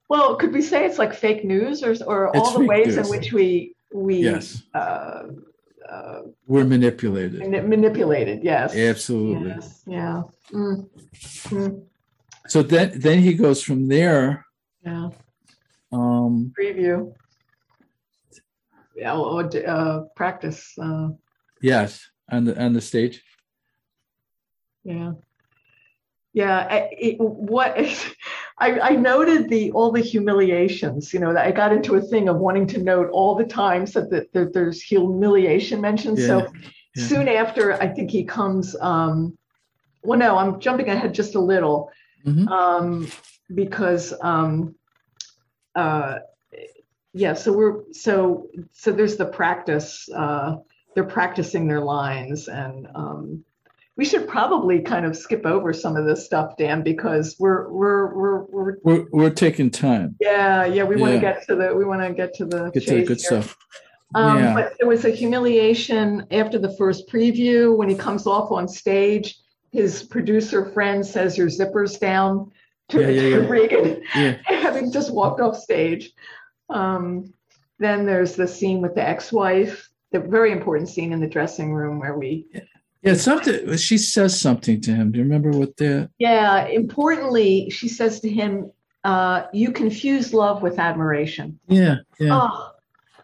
well could we say it's like fake news or or all the ways news. in which we we yes uh, uh, we're manipulated manipulated yes absolutely yes. yeah mm. Mm. So then, then he goes from there. Yeah. Um, Preview. Yeah, or uh, practice. Uh, yes, on the on the stage. Yeah. Yeah, it, what I, I noted the all the humiliations. You know, I got into a thing of wanting to note all the times that, that, that there's humiliation mentioned. Yeah. So yeah. soon after, I think he comes. Um, well, no, I'm jumping ahead just a little mm-hmm. um, because um, uh, yeah. So we're so so there's the practice. Uh, they're practicing their lines, and um, we should probably kind of skip over some of this stuff, Dan, because we're we're we're we're we're, we're taking time. Yeah, yeah. We yeah. want to get to the we want to get to the get to the good here. stuff. Um, yeah. But there was a humiliation after the first preview when he comes off on stage his producer friend says your zipper's down to, yeah, yeah, yeah. Regan, having just walked off stage. Um, then there's the scene with the ex-wife, the very important scene in the dressing room where we. Yeah, something. She says something to him. Do you remember what the? Yeah, importantly, she says to him, uh, "You confuse love with admiration." Yeah, yeah. Oh,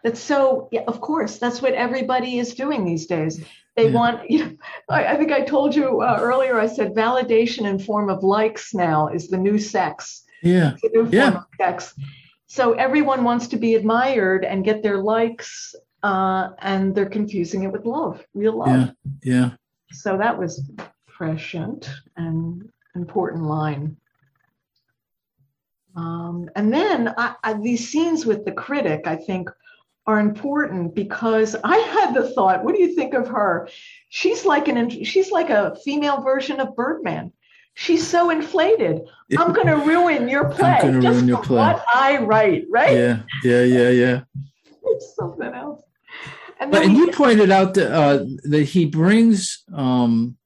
that's so. Yeah, of course, that's what everybody is doing these days. They yeah. want, you know, I, I, think I told you uh, earlier, I said validation in form of likes now is the new sex. Yeah. The new yeah. of sex. So everyone wants to be admired and get their likes, uh, and they're confusing it with love, real love. Yeah. Yeah. So that was prescient and important line. Um, and then I, I, these scenes with the critic, I think, are important because I had the thought, what do you think of her? She's like an she's like a female version of Birdman. She's so inflated. I'm going to ruin your play I'm just ruin your play. what I write, right? Yeah, yeah, yeah, yeah. it's something else. And, but, and you pointed out that uh, that he brings um,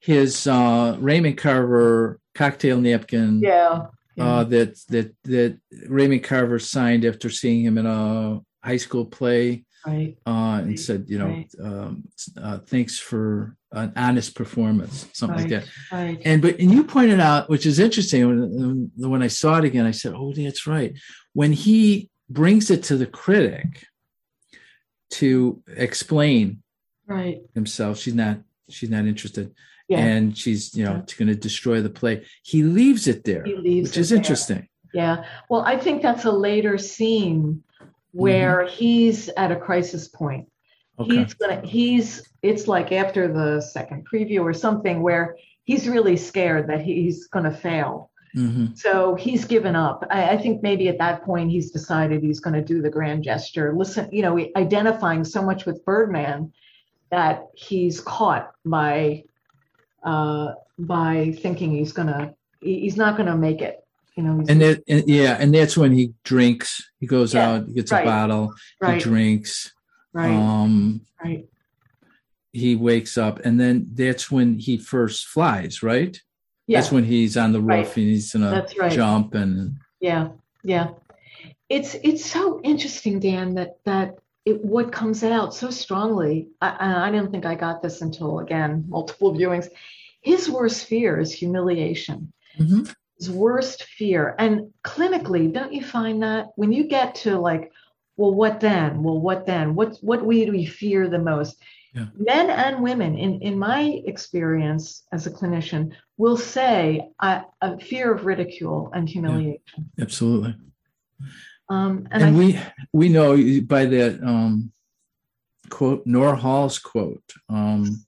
his uh, Raymond Carver cocktail napkin. Yeah. Uh, that that that Raymond Carver signed after seeing him in a high school play right. uh, and said, you know, right. um, uh, thanks for an honest performance, something right. like that. Right. And but and you pointed out, which is interesting. When, when I saw it again, I said, "Oh, that's right." When he brings it to the critic to explain right himself, she's not she's not interested. Yeah. And she's, you know, yeah. going to destroy the play. He leaves it there, which is there. interesting. Yeah. Well, I think that's a later scene where mm-hmm. he's at a crisis point. Okay. He's gonna he's it's like after the second preview or something where he's really scared that he's gonna fail. Mm-hmm. So he's given up. I, I, think maybe at that point he's decided he's going to do the grand gesture. Listen, you know, identifying so much with Birdman that he's caught by uh, by thinking he's going to he's not going to make it you know. And that, and, yeah, and that's when he drinks. He goes yeah, out, he gets right, a bottle, right, he drinks. Right. Um, right. He wakes up, and then that's when he first flies. Right. Yeah. That's when he's on the roof right. and he's gonna right. jump and. Yeah. Yeah. It's it's so interesting, Dan, that that it, what comes out so strongly. I, I didn't think I got this until again multiple viewings. His worst fear is humiliation. Mm-hmm his worst fear. And clinically, don't you find that when you get to like, well, what then? Well, what then? What what we do we fear the most? Yeah. Men and women, in, in my experience as a clinician, will say uh, a fear of ridicule and humiliation. Absolutely. Um, and And, we we know by that um, quote, Nor Hall's quote. Um,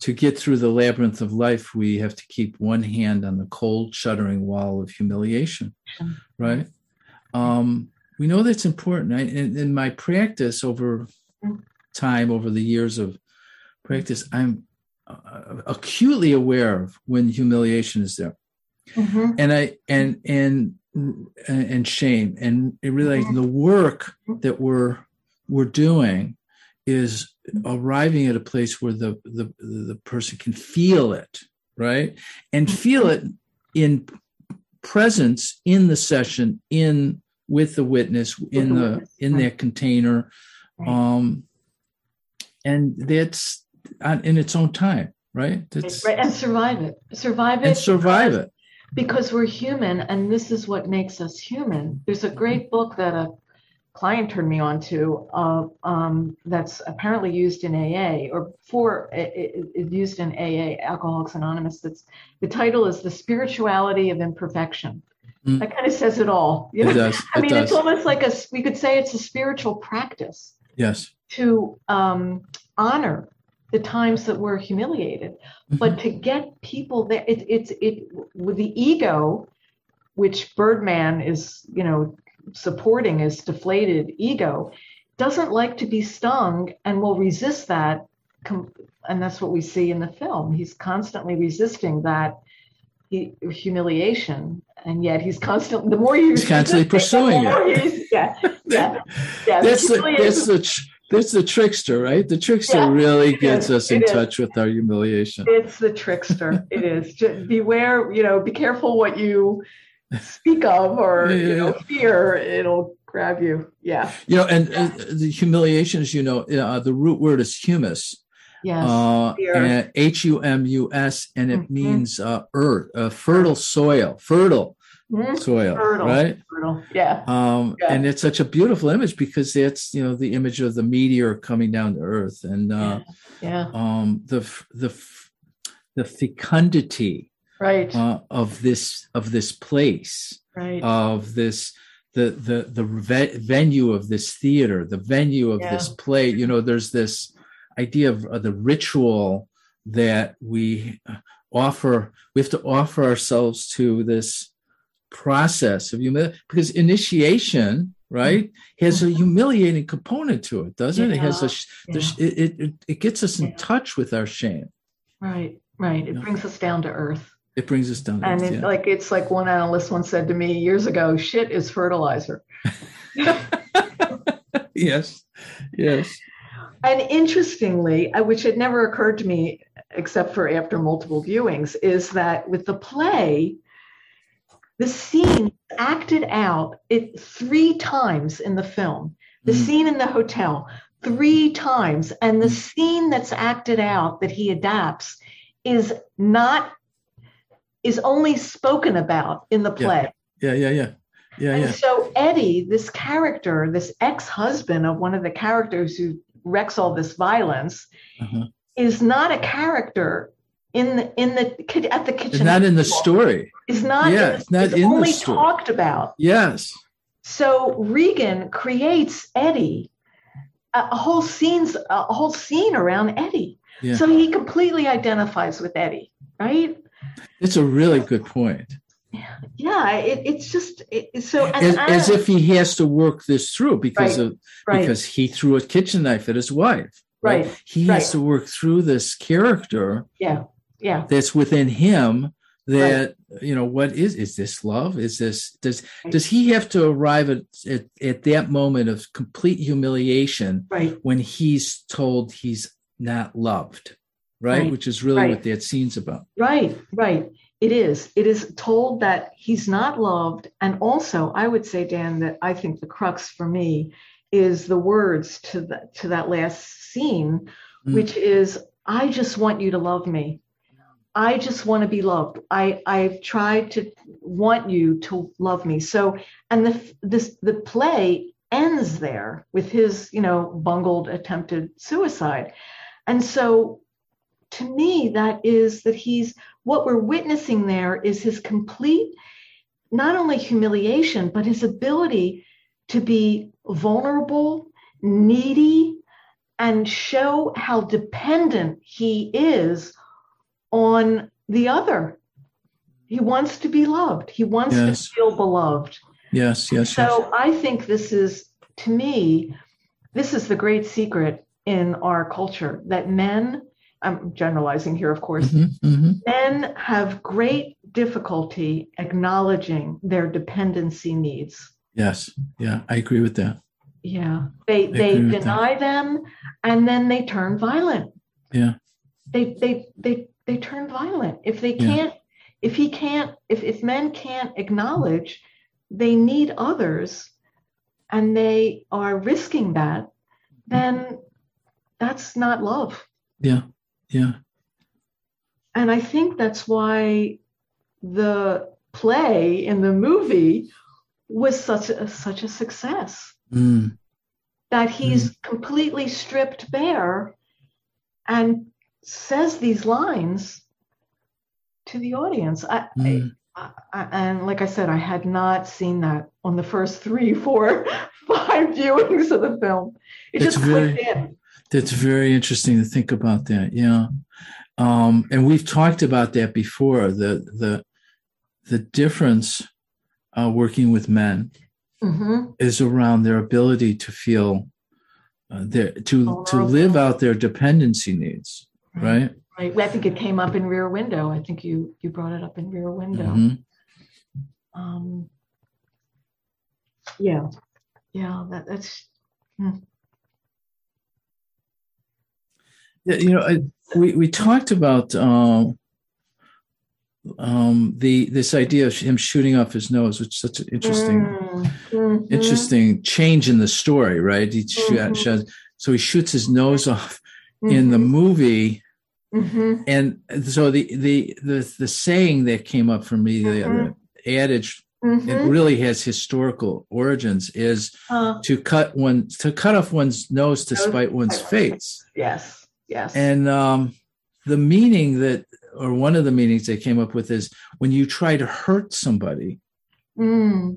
to get through the labyrinth of life, we have to keep one hand on the cold, shuddering wall of humiliation, right? Um, we know that's important. I, in, in my practice over time, over the years of practice, I'm uh, acutely aware of when humiliation is there, Mhm. and I and and and shame, and realizing the work that we're we're doing is arriving at a place where the the the person can feel it right? And feel it in presence in the session in with the witness in the in that container. Um and that's on, in its own time right that's Right, and survive it. Survive it. and survive because- it because we're human and this is what makes us human there's a great book that a client turned me on to uh, um, that's apparently used in aa or for it, it, it used in aa alcoholics anonymous that's the title is the spirituality of imperfection Mm. that kind of says it all you it know? does i it mean does it's almost like a we could say it's a spiritual practice yes to um, honor the times that we're humiliated. But to get people there it, it's it with the ego which birdman is you know supporting is deflated ego doesn't like to be stung and will resist that com- and that's what we see in the film. He's constantly resisting that he, humiliation and yet he's constantly the more he's, He's constantly pursuing it. yeah yeah yeah that's the that's the that's the trickster right the trickster Yeah, really gets is, us in is. touch with our humiliation It's the trickster. it is. Just beware, you know, be careful what you speak of or Yeah, you know, fear. It'll grab you. Yeah. You know, and uh, the humiliation, as you know, uh, the root word is humus, Yes. uh, and H U M U S, and it Mhm. means uh, earth, uh, fertile soil, fertile Mhm. soil, Fertile. right? Fertile. Yeah. Um, Yeah. And it's such a beautiful image because it's you know the image of the meteor coming down to Earth, and uh, Yeah. um, the the the fecundity Right. uh, of this of this place. right. of this the the the ve- venue of this theater the venue of Yeah. this play you know there's this idea of, of the ritual that we offer we have to offer ourselves to this process of humility because initiation right has a humiliating component to it doesn't it? it has a sh- yeah. sh- it, it it gets us in Yeah. touch with our shame right. Right. It Yeah. brings us down to earth. it brings us down And earth, it, yeah. like it's like one analyst once said to me years ago, shit is fertilizer. yes yes And interestingly, uh, which had never occurred to me except for after multiple viewings, is that with the play, the scene acted out it three times in the film. The Mm. scene in the hotel three times, and the Mm. scene that's acted out that he adapts is not is only spoken about in the Yeah. play. yeah yeah yeah yeah And yeah so Eddie, this character, this ex-husband of one of the characters who wrecks all this violence, uh-huh. is not a character in the in the at the kitchen. not in the story Is not. Yeah, it's not in the story. only talked about. yes So Regan creates Eddie, a, whole scenes, a whole scene around Eddie. Yeah. So he completely identifies with Eddie, right? it's a really good point Yeah, it, it's just it, so. As, I- as if he has to work this through because Right, of right, because he threw a kitchen knife at his wife right, he right. has to work through this character yeah, yeah. that's within him that you know what is is this love is this does Right. does he have to arrive at, at at that moment of complete humiliation Right. when he's told he's not loved right, Right, which is really right. what that scene's about Right, right. It is. It is told that he's not loved. And also, I would say, Dan, that I think the crux for me is the words to the, to that last scene, Mm. which is, I just want you to love me. I just want to be loved. I, I've tried to want you to love me. So, and the this the play ends there with his, you know, bungled attempted suicide. And so to me, that is that he's what we're witnessing there is his complete, not only humiliation, but his ability to be vulnerable, needy, and show how dependent he is on the other. He wants to be loved. He wants yes. to feel beloved. Yes, yes. So yes. I think this is, to me, this is the great secret in our culture that men, I'm generalizing here, of course, mm-hmm, mm-hmm. men have great difficulty acknowledging their dependency needs. Yes, yeah, I agree with that. Yeah, they I they deny them, and then they turn violent. Yeah, they they they they turn violent if they can't. Yeah. If he can't, if if men can't acknowledge they need others, and they are risking that, then that's not love. Yeah, yeah. And I think that's why the play in the movie was such a such a success. Mm. That he's mm. completely stripped bare and says these lines to the audience. I, mm. I, I, and like I said, I had not seen that on the first three, four, five viewings of the film. It just very, clicked in. That's very interesting to think about that. Yeah. Um, and we've talked about that before. The the the difference uh, working with men mm-hmm. is around their ability to feel uh, their to to live out their dependency needs, right? Right. I think it came up in Rear Window. I think you you brought it up in Rear Window. Mm-hmm. Um, yeah, yeah. That, that's. Hmm. Yeah, you know, I, we we talked about um, um, the this idea of him shooting off his nose, which is such an interesting, mm-hmm. interesting change in the story, right? He mm-hmm. so he shoots his nose off mm-hmm. in the mm-hmm. movie, mm-hmm. and so the, the the the saying that came up for me, the, mm-hmm. the adage, it really has historical origins, is uh, to cut one to cut off one's nose to spite one's face. Yes, yes, and um, the meaning that or one of the meanings they came up with is when you try to hurt somebody, mm.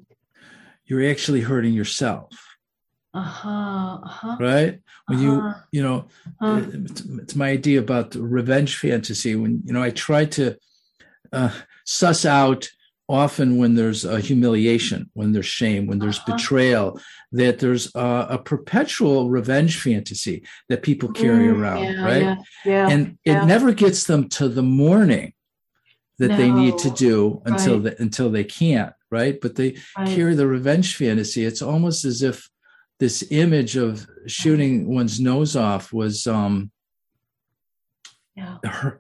you're actually hurting yourself. Uh-huh, uh-huh. Right? When uh-huh. you, you know, uh-huh. it's, it's, my idea about revenge fantasy. When, you know, I try to uh, suss out often when there's a humiliation, when there's shame, when there's uh-huh. betrayal, that there's a, a, perpetual revenge fantasy that people carry mm, around, yeah, right? Yeah, yeah, and it never gets them to the mourning that no, they need to do until right. they, until they can't, right? But they right. carry the revenge fantasy. It's almost as if this image of shooting one's nose off was um,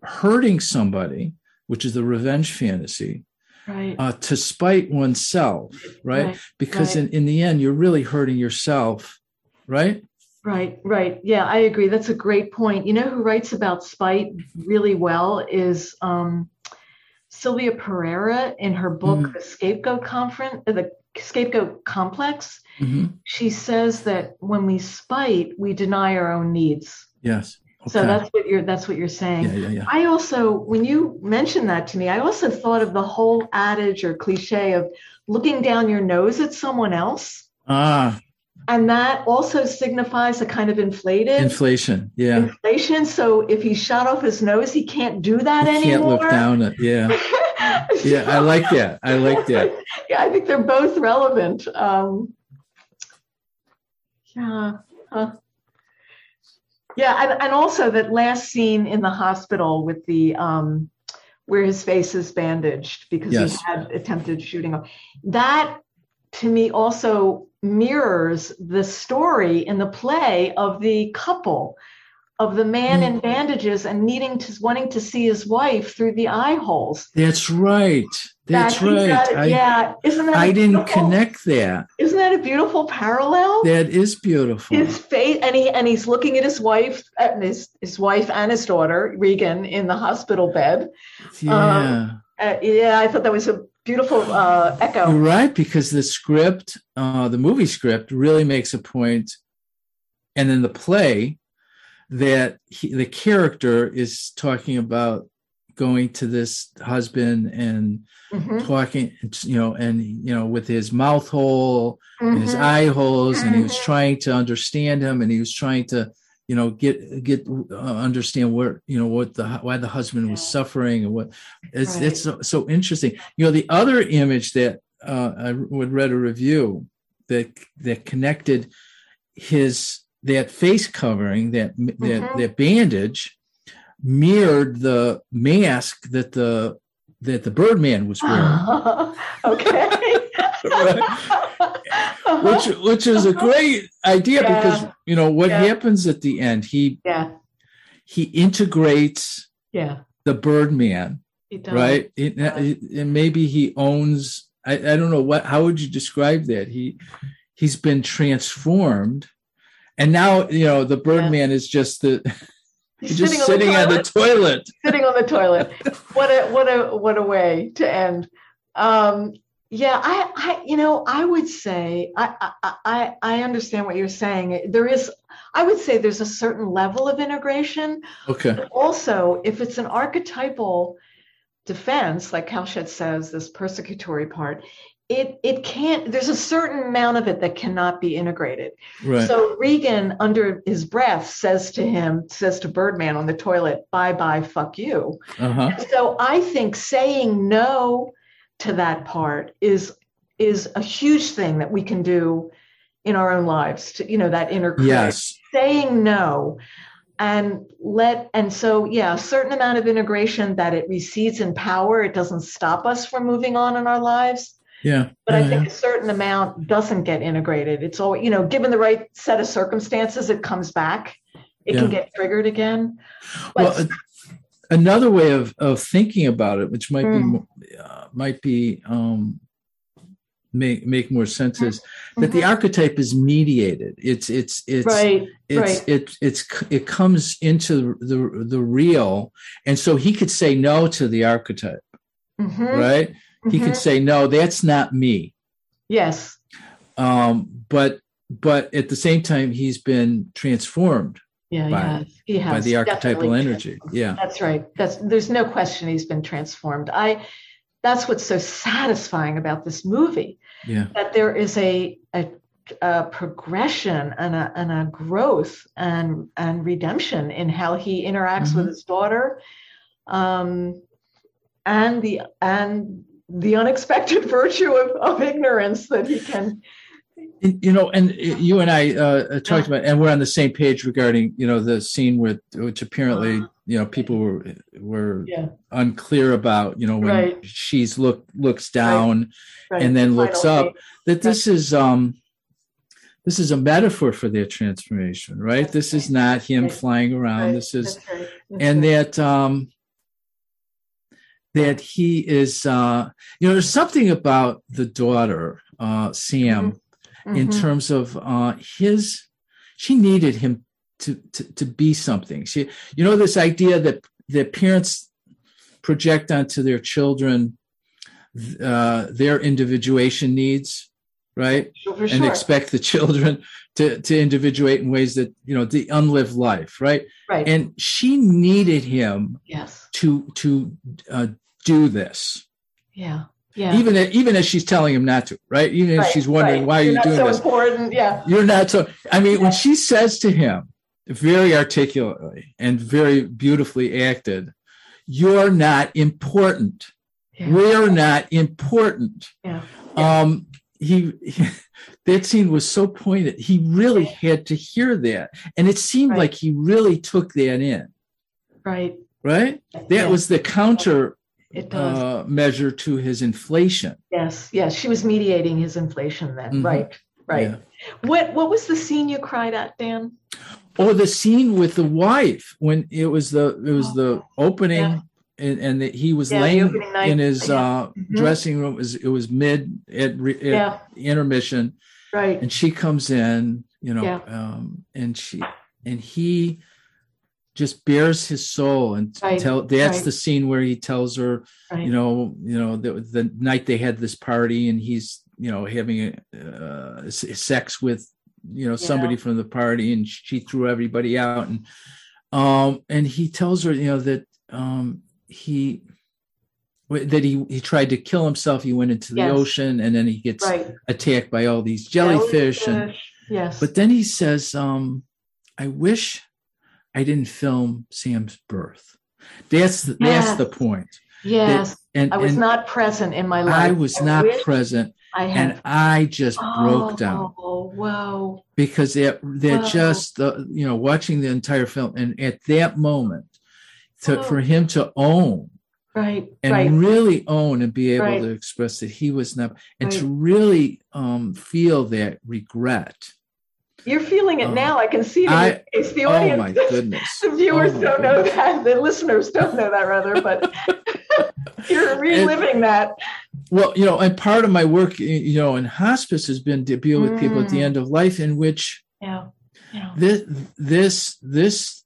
hurting somebody, which is the revenge fantasy right. uh, to spite oneself, right? right. Because right. In, in the end, you're really hurting yourself, right? Right, right. Yeah, I agree. That's a great point. You know who writes about spite really well is um, Sylvia Perera in her book, mm-hmm. The Scapegoat Conference, uh, the Scapegoat Complex. Mm-hmm. She says that when we spite, we deny our own needs. Yes. Okay. So that's what you're that's what you're saying. Yeah, yeah, yeah. I also, when you mentioned that to me, I also thought of the whole adage or cliche of looking down your nose at someone else. Ah. And that also signifies a kind of inflated inflation. Yeah. Inflation. So if he shot off his nose, he can't do that he anymore. Can't look down it. Yeah. yeah, I like that. I like that. yeah, I think they're both relevant. Um, yeah. Yeah, and, and also that last scene in the hospital with the um, where his face is bandaged because yes. he had attempted shooting. That to me also mirrors the story in the play of the couple of the man mm. in bandages and needing to wanting to see his wife through the eye holes. That's right. That's that right. I, yeah, isn't that? I didn't connect that. Isn't that a beautiful parallel? That is beautiful. His face, and he and he's looking at his wife, at his his wife and his daughter Regan in the hospital bed. Yeah. Um, uh, yeah, I thought that was a beautiful uh, echo. You're right because the script, uh, the movie script, really makes a point, and then the play that he, the character is talking about going to this husband and Mm-hmm. talking, you know, and you know, with his mouth hole and his Mhm. eye holes, and he was Mhm. trying to understand him, and he was trying to, you know, get get uh, understand where you know what the why the husband was suffering and what it's Right. it's so, so interesting. You know, the other image that uh, I would read a review that that connected his that face covering that that Mhm. that bandage mirrored the mask that the that the Birdman was wearing, okay. which which is a great idea Yeah. because you know what Yeah. happens at the end. He yeah, he integrates yeah. the Birdman, right? It- Yeah. it- and maybe he owns. I, I don't know what. How would you describe that? He he's been transformed, and now you know the Birdman is just the He's just on sitting on the toilet. sitting on the toilet. What a what a what a way to end. Um, yeah, I, I you know I would say I, I I I understand what you're saying. There is I would say there's a certain level of integration. Okay. Also, if it's an archetypal defense, like Kalsched says, this persecutory part, it it can't. There's a certain amount of it that cannot be integrated. Right. So Regan, under his breath, says to him, says to Birdman on the toilet, "Bye bye, fuck you." Uh huh. So I think saying no to that part is is a huge thing that we can do in our own lives. To you know that inner critic. Yes. saying no and let and so yeah a certain amount of integration that it recedes in power it doesn't stop us from moving on in our lives Yeah. but i think a certain amount doesn't get integrated. It's all you know given the right set of circumstances it comes back. It can get triggered again. Well but a- another way of of thinking about it which might Mm. be uh, might be um make make more sense is that the Mhm. archetype is mediated. It's it's it's right it's right. it it's it comes into the the real. And so he could say no to the archetype Mhm, right he mhm. could say no that's not me yes um but but at the same time he's been transformed yeah by- yeah he has by the archetypal energy yeah That's right. That's there's no question he's been transformed. I that's what's so satisfying about this movie yeah that there is a a, a progression and a and a growth and and redemption in how he interacts with Mhm. his daughter, um, and the and the unexpected virtue of, of ignorance that he can. you know and you and i uh, talked about and we're on the same page regarding you know the scene with which apparently you know people were were Yeah. unclear about you know when Right. she's look looks down Right, and then the looks up that this is um this is a metaphor for their transformation right That's this is not him Right. flying around Right, this is that's right, that's and right. that um that he is uh you know there's something about the daughter uh sam in Mhm. terms of uh his she needed him to, to to be something. She you know this idea that that parents project onto their children uh their individuation needs right For and sure. expect the children to to individuate in ways that you know the unlived life right right. and she needed him yes. to to uh, do this Yeah. Yeah. even even as she's telling him not to right even if she's wondering right. why are You're you not doing so this important. Yeah. you're not so i mean when she says to him very articulately and very beautifully acted you're not important Yeah. we're not important Yeah. um he, that scene was so pointed he really had to hear that and it seemed Right. like he really took that in Right. right that Yeah. was the counter It does. uh, measure to his inflation yes. Yes. She was mediating his inflation then. Mhm. Right. Right. Yeah. What What was the scene you cried at, Dan? or the scene with the wife when it was the it was the opening Yeah. And, and that he was Yeah, laying in his Yeah. uh, Mhm. dressing room it was, it was mid at, re, at Yeah. intermission Right. and she comes in you know Yeah. um and she and he just bears his soul and Right, tell that's right. the scene where he tells her Right. you know you know the, the night they had this party and he's you know having uh, sex with you know somebody from the party and she threw everybody out and um, and he tells her, you know, that um, he that he he tried to kill himself. He went into the Yes. ocean, and then he gets Right. attacked by all these jellyfish. And yes. but then he says, um, "I wish I didn't film Sam's birth." That's the, that's the point. yes. And, I was and not present in my life. I was not present, I and. I just broke down Oh, wow. because that that Wow. just the you know watching the entire film, and at that moment, to, Wow. for him to own Right. and right. really own and be able Right. to express that he was not and to really um feel that regret You're feeling it Oh. now. I can see it in I- your face. The oh audience, my goodness the viewers Oh don't know goodness. that. The listeners don't know that, rather, but you're reliving that. well you know and part of my work you know in hospice has been to deal with people at the Mm. end of life in which Yeah. Yeah. this this this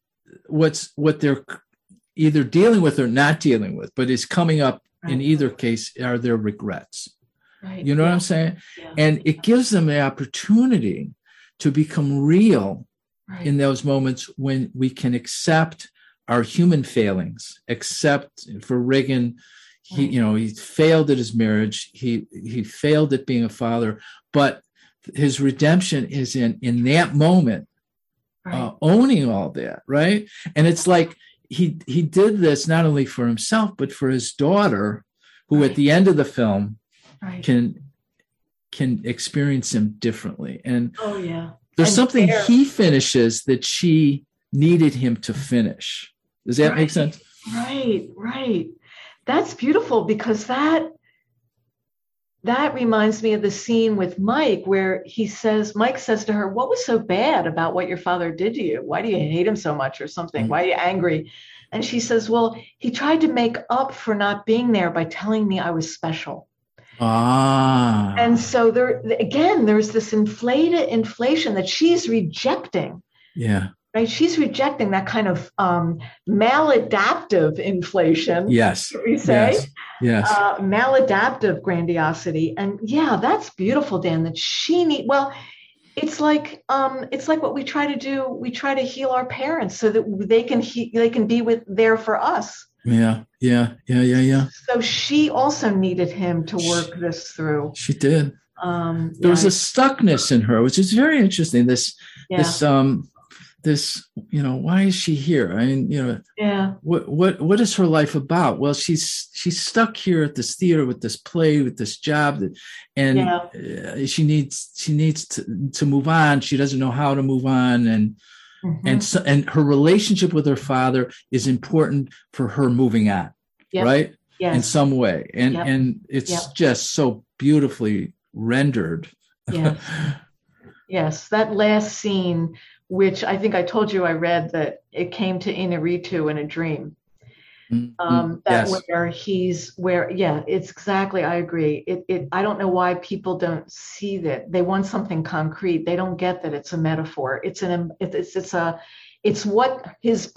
what's what they're either dealing with or not dealing with but is coming up in either case are their regrets? Right. you know what i'm saying? Yeah, and it gives them the opportunity to become real right. in those moments when we can accept our human failings accept for Regan he you know he failed at his marriage he he failed at being a father but his redemption is in in that moment right. uh, owning all that right? And it's like he he did this not only for himself but for his daughter who Right. at the end of the film right. can can experience him differently and oh yeah. there's And something he finishes that she needed him to finish does that make sense Right, right. That's beautiful because that that reminds me of the scene with Mike where he says Mike says to her, "What was so bad about what your father did to you? Why do you hate him so much or something? Mhm. Why are you angry?" And she says, "Well, he tried to make up for not being there by telling me I was special." ah And so there again there's this inflated inflation that she's rejecting yeah right? She's rejecting that kind of um, maladaptive inflation, yes we say, yes yes uh, maladaptive grandiosity, and yeah, that's beautiful, Dan. That she need well. It's like um, it's like what we try to do. We try to heal our parents so that they can he- they can be with there for us. yeah yeah yeah yeah yeah So she also needed him to work this through. she did Um, there was a stuckness in her which is very interesting this yeah, this um this you know why is she here? I mean you know yeah, what what what is her life about? Well she's she's stuck here at this theater with this play with this job that, and Yeah. uh, she needs she needs to, to move on. She doesn't know how to move on. And mhm, and so, and her relationship with her father is important for her moving on Yep. right? In some way. And Yep. and it's Yep. just so beautifully rendered. Yeah. Yes, that last scene, which I think I told you I read that it came to Inarritu in a dream. Mm, Um, that yes. where he's where, yeah, it's exactly. I agree. It, it. I don't know why people don't see that. They want something concrete. They don't get that it's a metaphor. It's an. It's it's a. It's what his.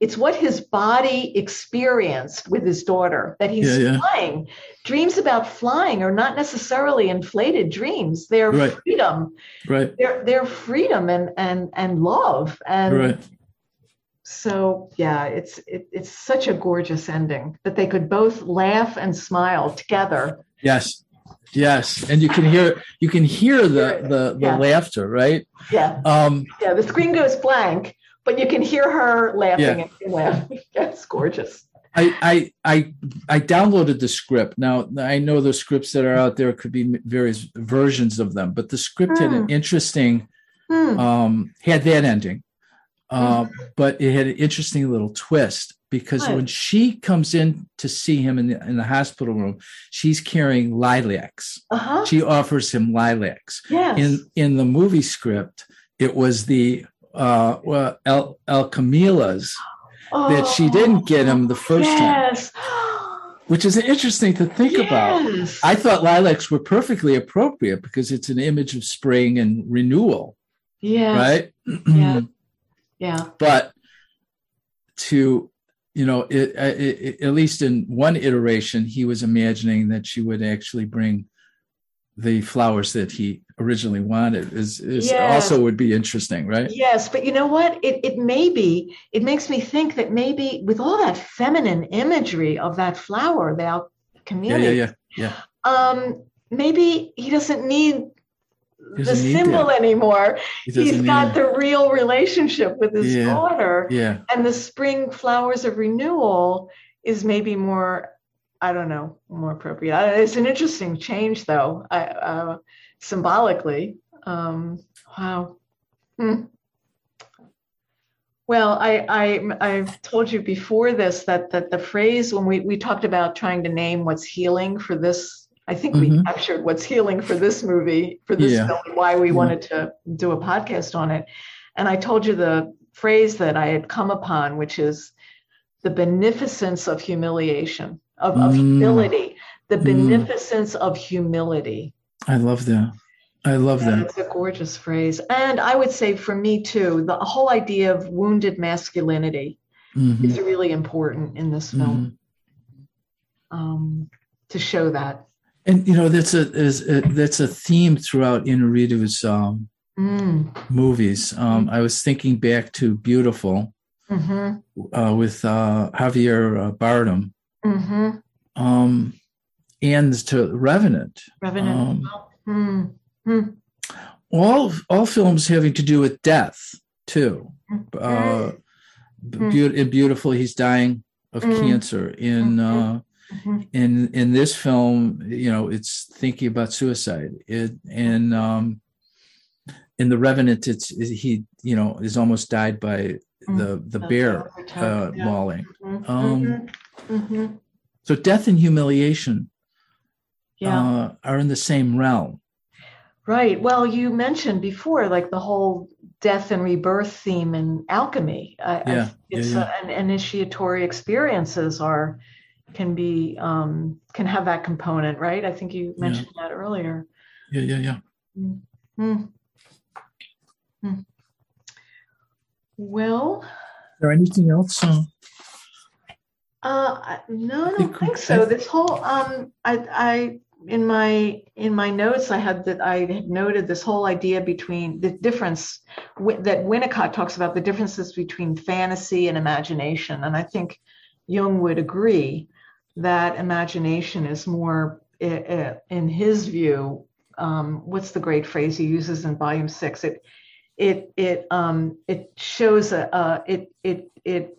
It's what his body experienced with his daughter that he's Yeah, yeah. flying. Dreams about flying are not necessarily inflated dreams. They're Right. freedom right their their freedom and and and love and right so yeah it's it, it's such a gorgeous ending that they could both laugh and smile together Yes. Yes. And you can hear you can hear the the, the Yeah. laughter, right? yeah Um yeah the screen goes blank but you can hear her laughing Yeah. and laughing it's gorgeous I, I I I downloaded the script. Now I know the scripts that are out there could be various versions of them, but the script had an interesting Hmm. um had that ending. Um, but it had an interesting little twist because Good. when she comes in to see him in the, in the hospital room, she's carrying lilacs. uh-huh She offers him lilacs. yes in in the movie script it was the uh well el, el camilas that she didn't get him the first time. yes. Which is interesting to think about. I thought lilacs were perfectly appropriate because it's an image of spring and renewal yes. right? Yeah. yeah. But to you know it, it, it- at least in one iteration he was imagining that she would actually bring the flowers that he originally wanted is, is Yes. also would be interesting, right? Yes, but you know what? It it may be. It makes me think that maybe with all that feminine imagery of that flower, the al- Yeah, community, yeah, yeah. um, maybe he doesn't need the symbol that. anymore. He He's doesn't got the real relationship with his Yeah. daughter, yeah, and the spring flowers of renewal is maybe more. I don't know, more appropriate. Uh, It's an interesting change, though, I, uh, symbolically. Um, wow. Hmm. Well, I, I I've told you before this that that the phrase when we, we talked about trying to name what's healing for this, I think we Mhm. captured what's healing for this movie, for this Yeah. film, why we Yeah. wanted to do a podcast on it. And I told you the phrase that I had come upon, which is the beneficence of humiliation, of, of Mm. humility, the Mm. beneficence of humility. I love that. I love Yeah, that. It's a gorgeous phrase. And I would say for me too, the whole idea of wounded masculinity Mhm, is really important in this film mhm. um, to show that. And you know that's a is a, that's a theme throughout Inarritu's um, Mm. movies. Um, I was thinking back to Biutiful hmm uh, with uh, Javier uh, Bardem, hmm um, and to Revenant. Revenant. Um, Mm. all all films having to do with death too. Uh, Mm. Beau- in Biutiful, he's dying of Mm. cancer. In uh, Mhm. in in this film, you know, it's thinking about suicide. It and um, in the Revenant, it's he you know is almost died by the the That's bear uh. Yeah. mauling. Mhm. um, Mhm. Mhm. So death and humiliation Yeah. uh, are in the same realm. Right. Well, you mentioned before, like the whole death and rebirth theme in alchemy. I, I, Yeah, yeah, it's yeah. Uh, and initiatory experiences are can be um, can have that component, right? I think you mentioned that earlier. Yeah, yeah, yeah. Hmm. Hmm. Well, Is there anything else? Uh, Uh, no, I think don't we- think so. This whole, um, I, I, in my, in my notes, I had that I had noted this whole idea between the difference wi- that Winnicott talks about the differences between fantasy and imagination, and I think Jung would agree that imagination is more, i- i- in his view, um, what's the great phrase he uses in volume six? It, it, it, um, it shows a, it, it, it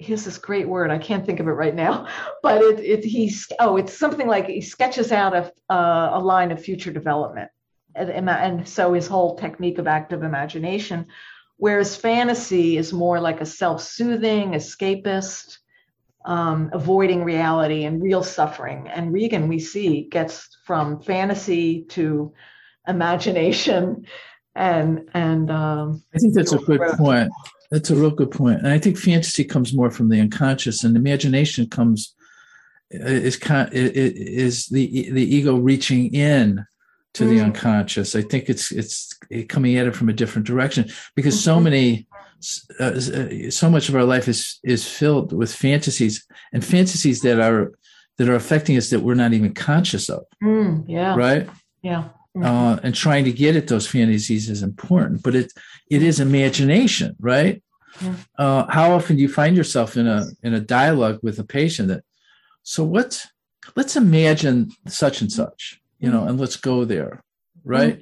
here's this great word i can't think of it right now but it, it he's oh it's something like he sketches out a, uh, a line of future development and, and, so his whole technique of active imagination whereas fantasy is more like a self-soothing escapist um, avoiding reality and real suffering and Regan we see gets from fantasy to imagination and and um, I think that's a good Growth. point. That's a real good point. And I think fantasy comes more from the unconscious, and imagination comes is con- i- i- is the the ego reaching in to the Mm. unconscious. I think it's it's coming at it from a different direction because so Mhm. many uh, so much of our life is is filled with fantasies and fantasies that are that are affecting us that we're not even conscious of, mm, yeah right? yeah uh, and trying to get at those fantasies is important. But it it is imagination, right? Yeah. Uh, how often do you find yourself in a in a dialogue with a patient that, so what? Let's imagine such and such, you know, and let's go there, right?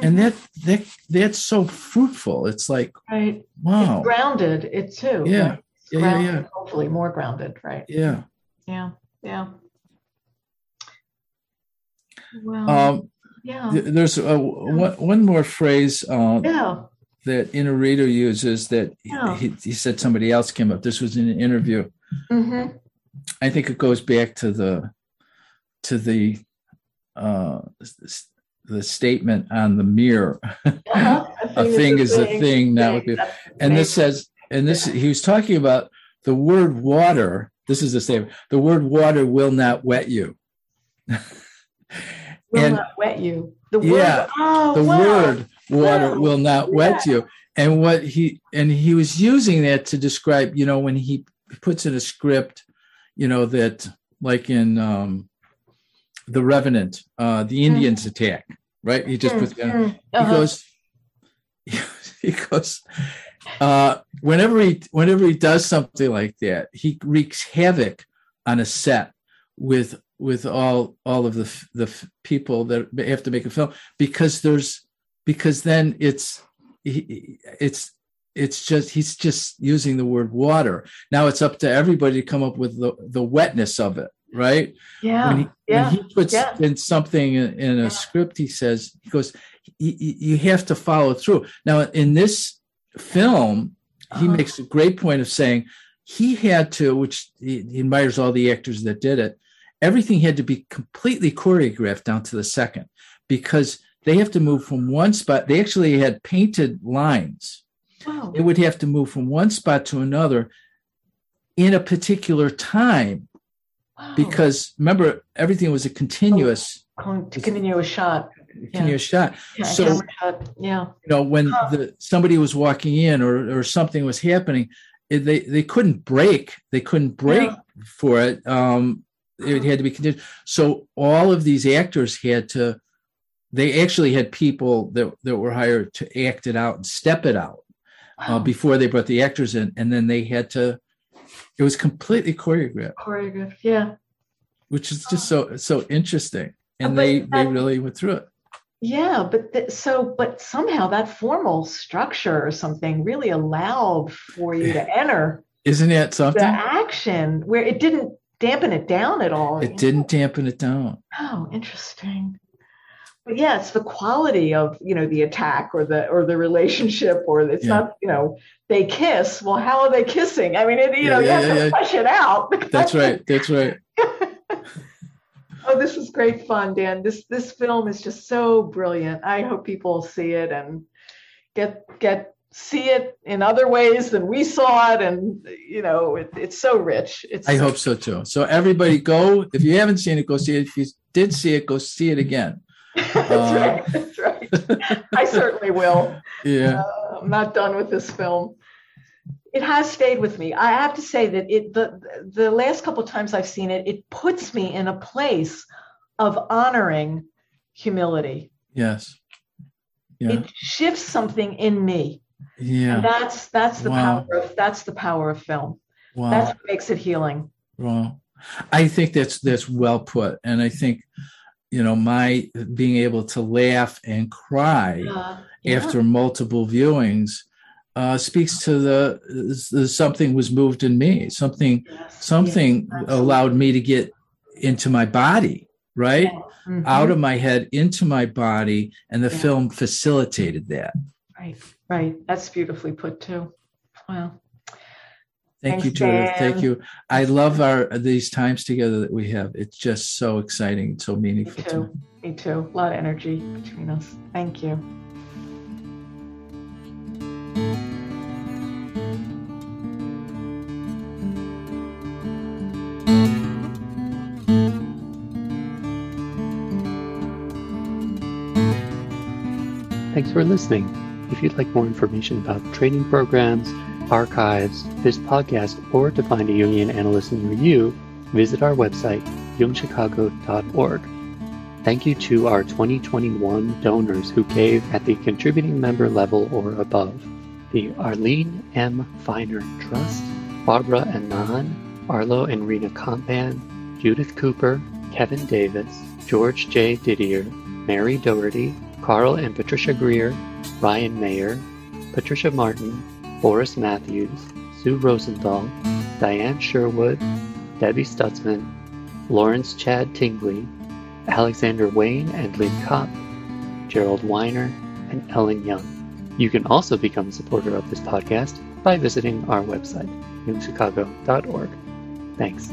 And that that that's so fruitful. It's like, right wow, It's grounded it too. Yeah. right? Yeah, yeah, yeah. Hopefully more grounded, right? yeah. Yeah, yeah. Well, Um, yeah, there's a, one, one more phrase uh, yeah. that Inarritu uses that Yeah. he, he said somebody else came up. This was in an interview. hmm I think it goes back to the to the uh, the statement on the mirror. Uh-huh. a thing is a thing, not what you- That's And this says, and this he was talking about the word water. This is the statement: the word water will not wet you. will and- not wet you. The Yeah, word, oh, the wow. word water Wow. will not wet you. And what he and he was using that to describe, you know, when he puts in a script, you know, that like in um the Revenant, uh the Indians attack, right? He just puts Mm, mm, he uh-huh. goes he goes uh whenever he whenever he does something like that he wreaks havoc on a set with with all all of the the people that have to make a film because there's because then it's it's it's just he's just using the word water now it's up to everybody to come up with the the wetness of it right yeah, when he, yeah, when he puts yeah. in something in, in a Yeah. script, he says, he goes, "Y- y- you have to follow through. Now, in this film, he Uh-huh. makes a great point of saying he had to, which he, he admires all the actors that did it, everything had to be completely choreographed down to the second because they have to move from one spot. They actually had painted lines Wow. they would have to move from one spot to another in a particular time wow. because remember everything was a continuous Con- to continue a shot. continuous shot Yeah, So- shot. Yeah. you know when Huh. the somebody was walking in or or something was happening it, they they couldn't break they couldn't break Yeah. for it um it had to be continued so all of these actors had to they actually had people that that were hired to act it out and step it out uh, before they brought the actors in and then they had to it was completely choreographed choreographed. Yeah. which is just so so interesting and But they they really went through it Yeah, but th- so, but somehow that formal structure or something really allowed for you to enter isn't it something? the action where it didn't dampen it down at all. it didn't dampen it down Oh, interesting. But yeah, it's the quality of you know the attack or the or the relationship or it's Yeah. not you know they kiss. Well, how are they kissing? I mean, it, you Yeah, know, yeah, you have to flesh it out. that's right that's right Oh, this is great fun, Dan. This this film is just so brilliant. I hope people see it and get get see it in other ways than we saw it, and you know, it, it's so rich. It's I hope so too. So everybody go. If you haven't seen it, go see it. If you did see it, go see it again. that's Uh, right. That's right. I certainly will. Yeah. Uh, I'm not done with this film. It has stayed with me. I have to say that it the the last couple times I've seen it, it puts me in a place of honoring humility. Yes. Yeah. It shifts something in me. And Yeah. that's that's the Wow. power of that's the power of film. Wow. That's what makes it healing. Wow. I think that's that's well put, and I think you know my being able to laugh and cry Uh, yeah. after multiple viewings uh, speaks to the, the something was moved in me. Something Yes. something absolutely. allowed me to get into my body, right? Mhm. Out of my head into my body, and the Yeah. film facilitated that. Right, right. That's beautifully put too. Wow. Thank Thanks, you, Judith. Dan. Thank you. I love our these times together that we have. It's just so exciting, so Me meaningful to me. too. Me too. A lot of energy between us. Thank you. Thanks for listening. If you'd like more information about training programs, archives, this podcast, or to find a Jungian analyst near you, visit our website, jungchicago.org. Thank you to our 2021 donors who gave at the contributing member level or above. The Arlene M. Feiner Trust, Barbara Anan, Arlo and Rena Compan, Judith Cooper, Kevin Davis, George J. Didier, Mary Doherty, Carl and Patricia Greer, Ryan Mayer, Patricia Martin, Boris Matthews, Sue Rosenthal, Diane Sherwood, Debbie Stutzman, Lawrence Chad Tingley, Alexander Wayne and Lynn Kopp, Gerald Weiner, and Ellen Young. You can also become a supporter of this podcast by visiting our website, jungchicago.org. Thanks.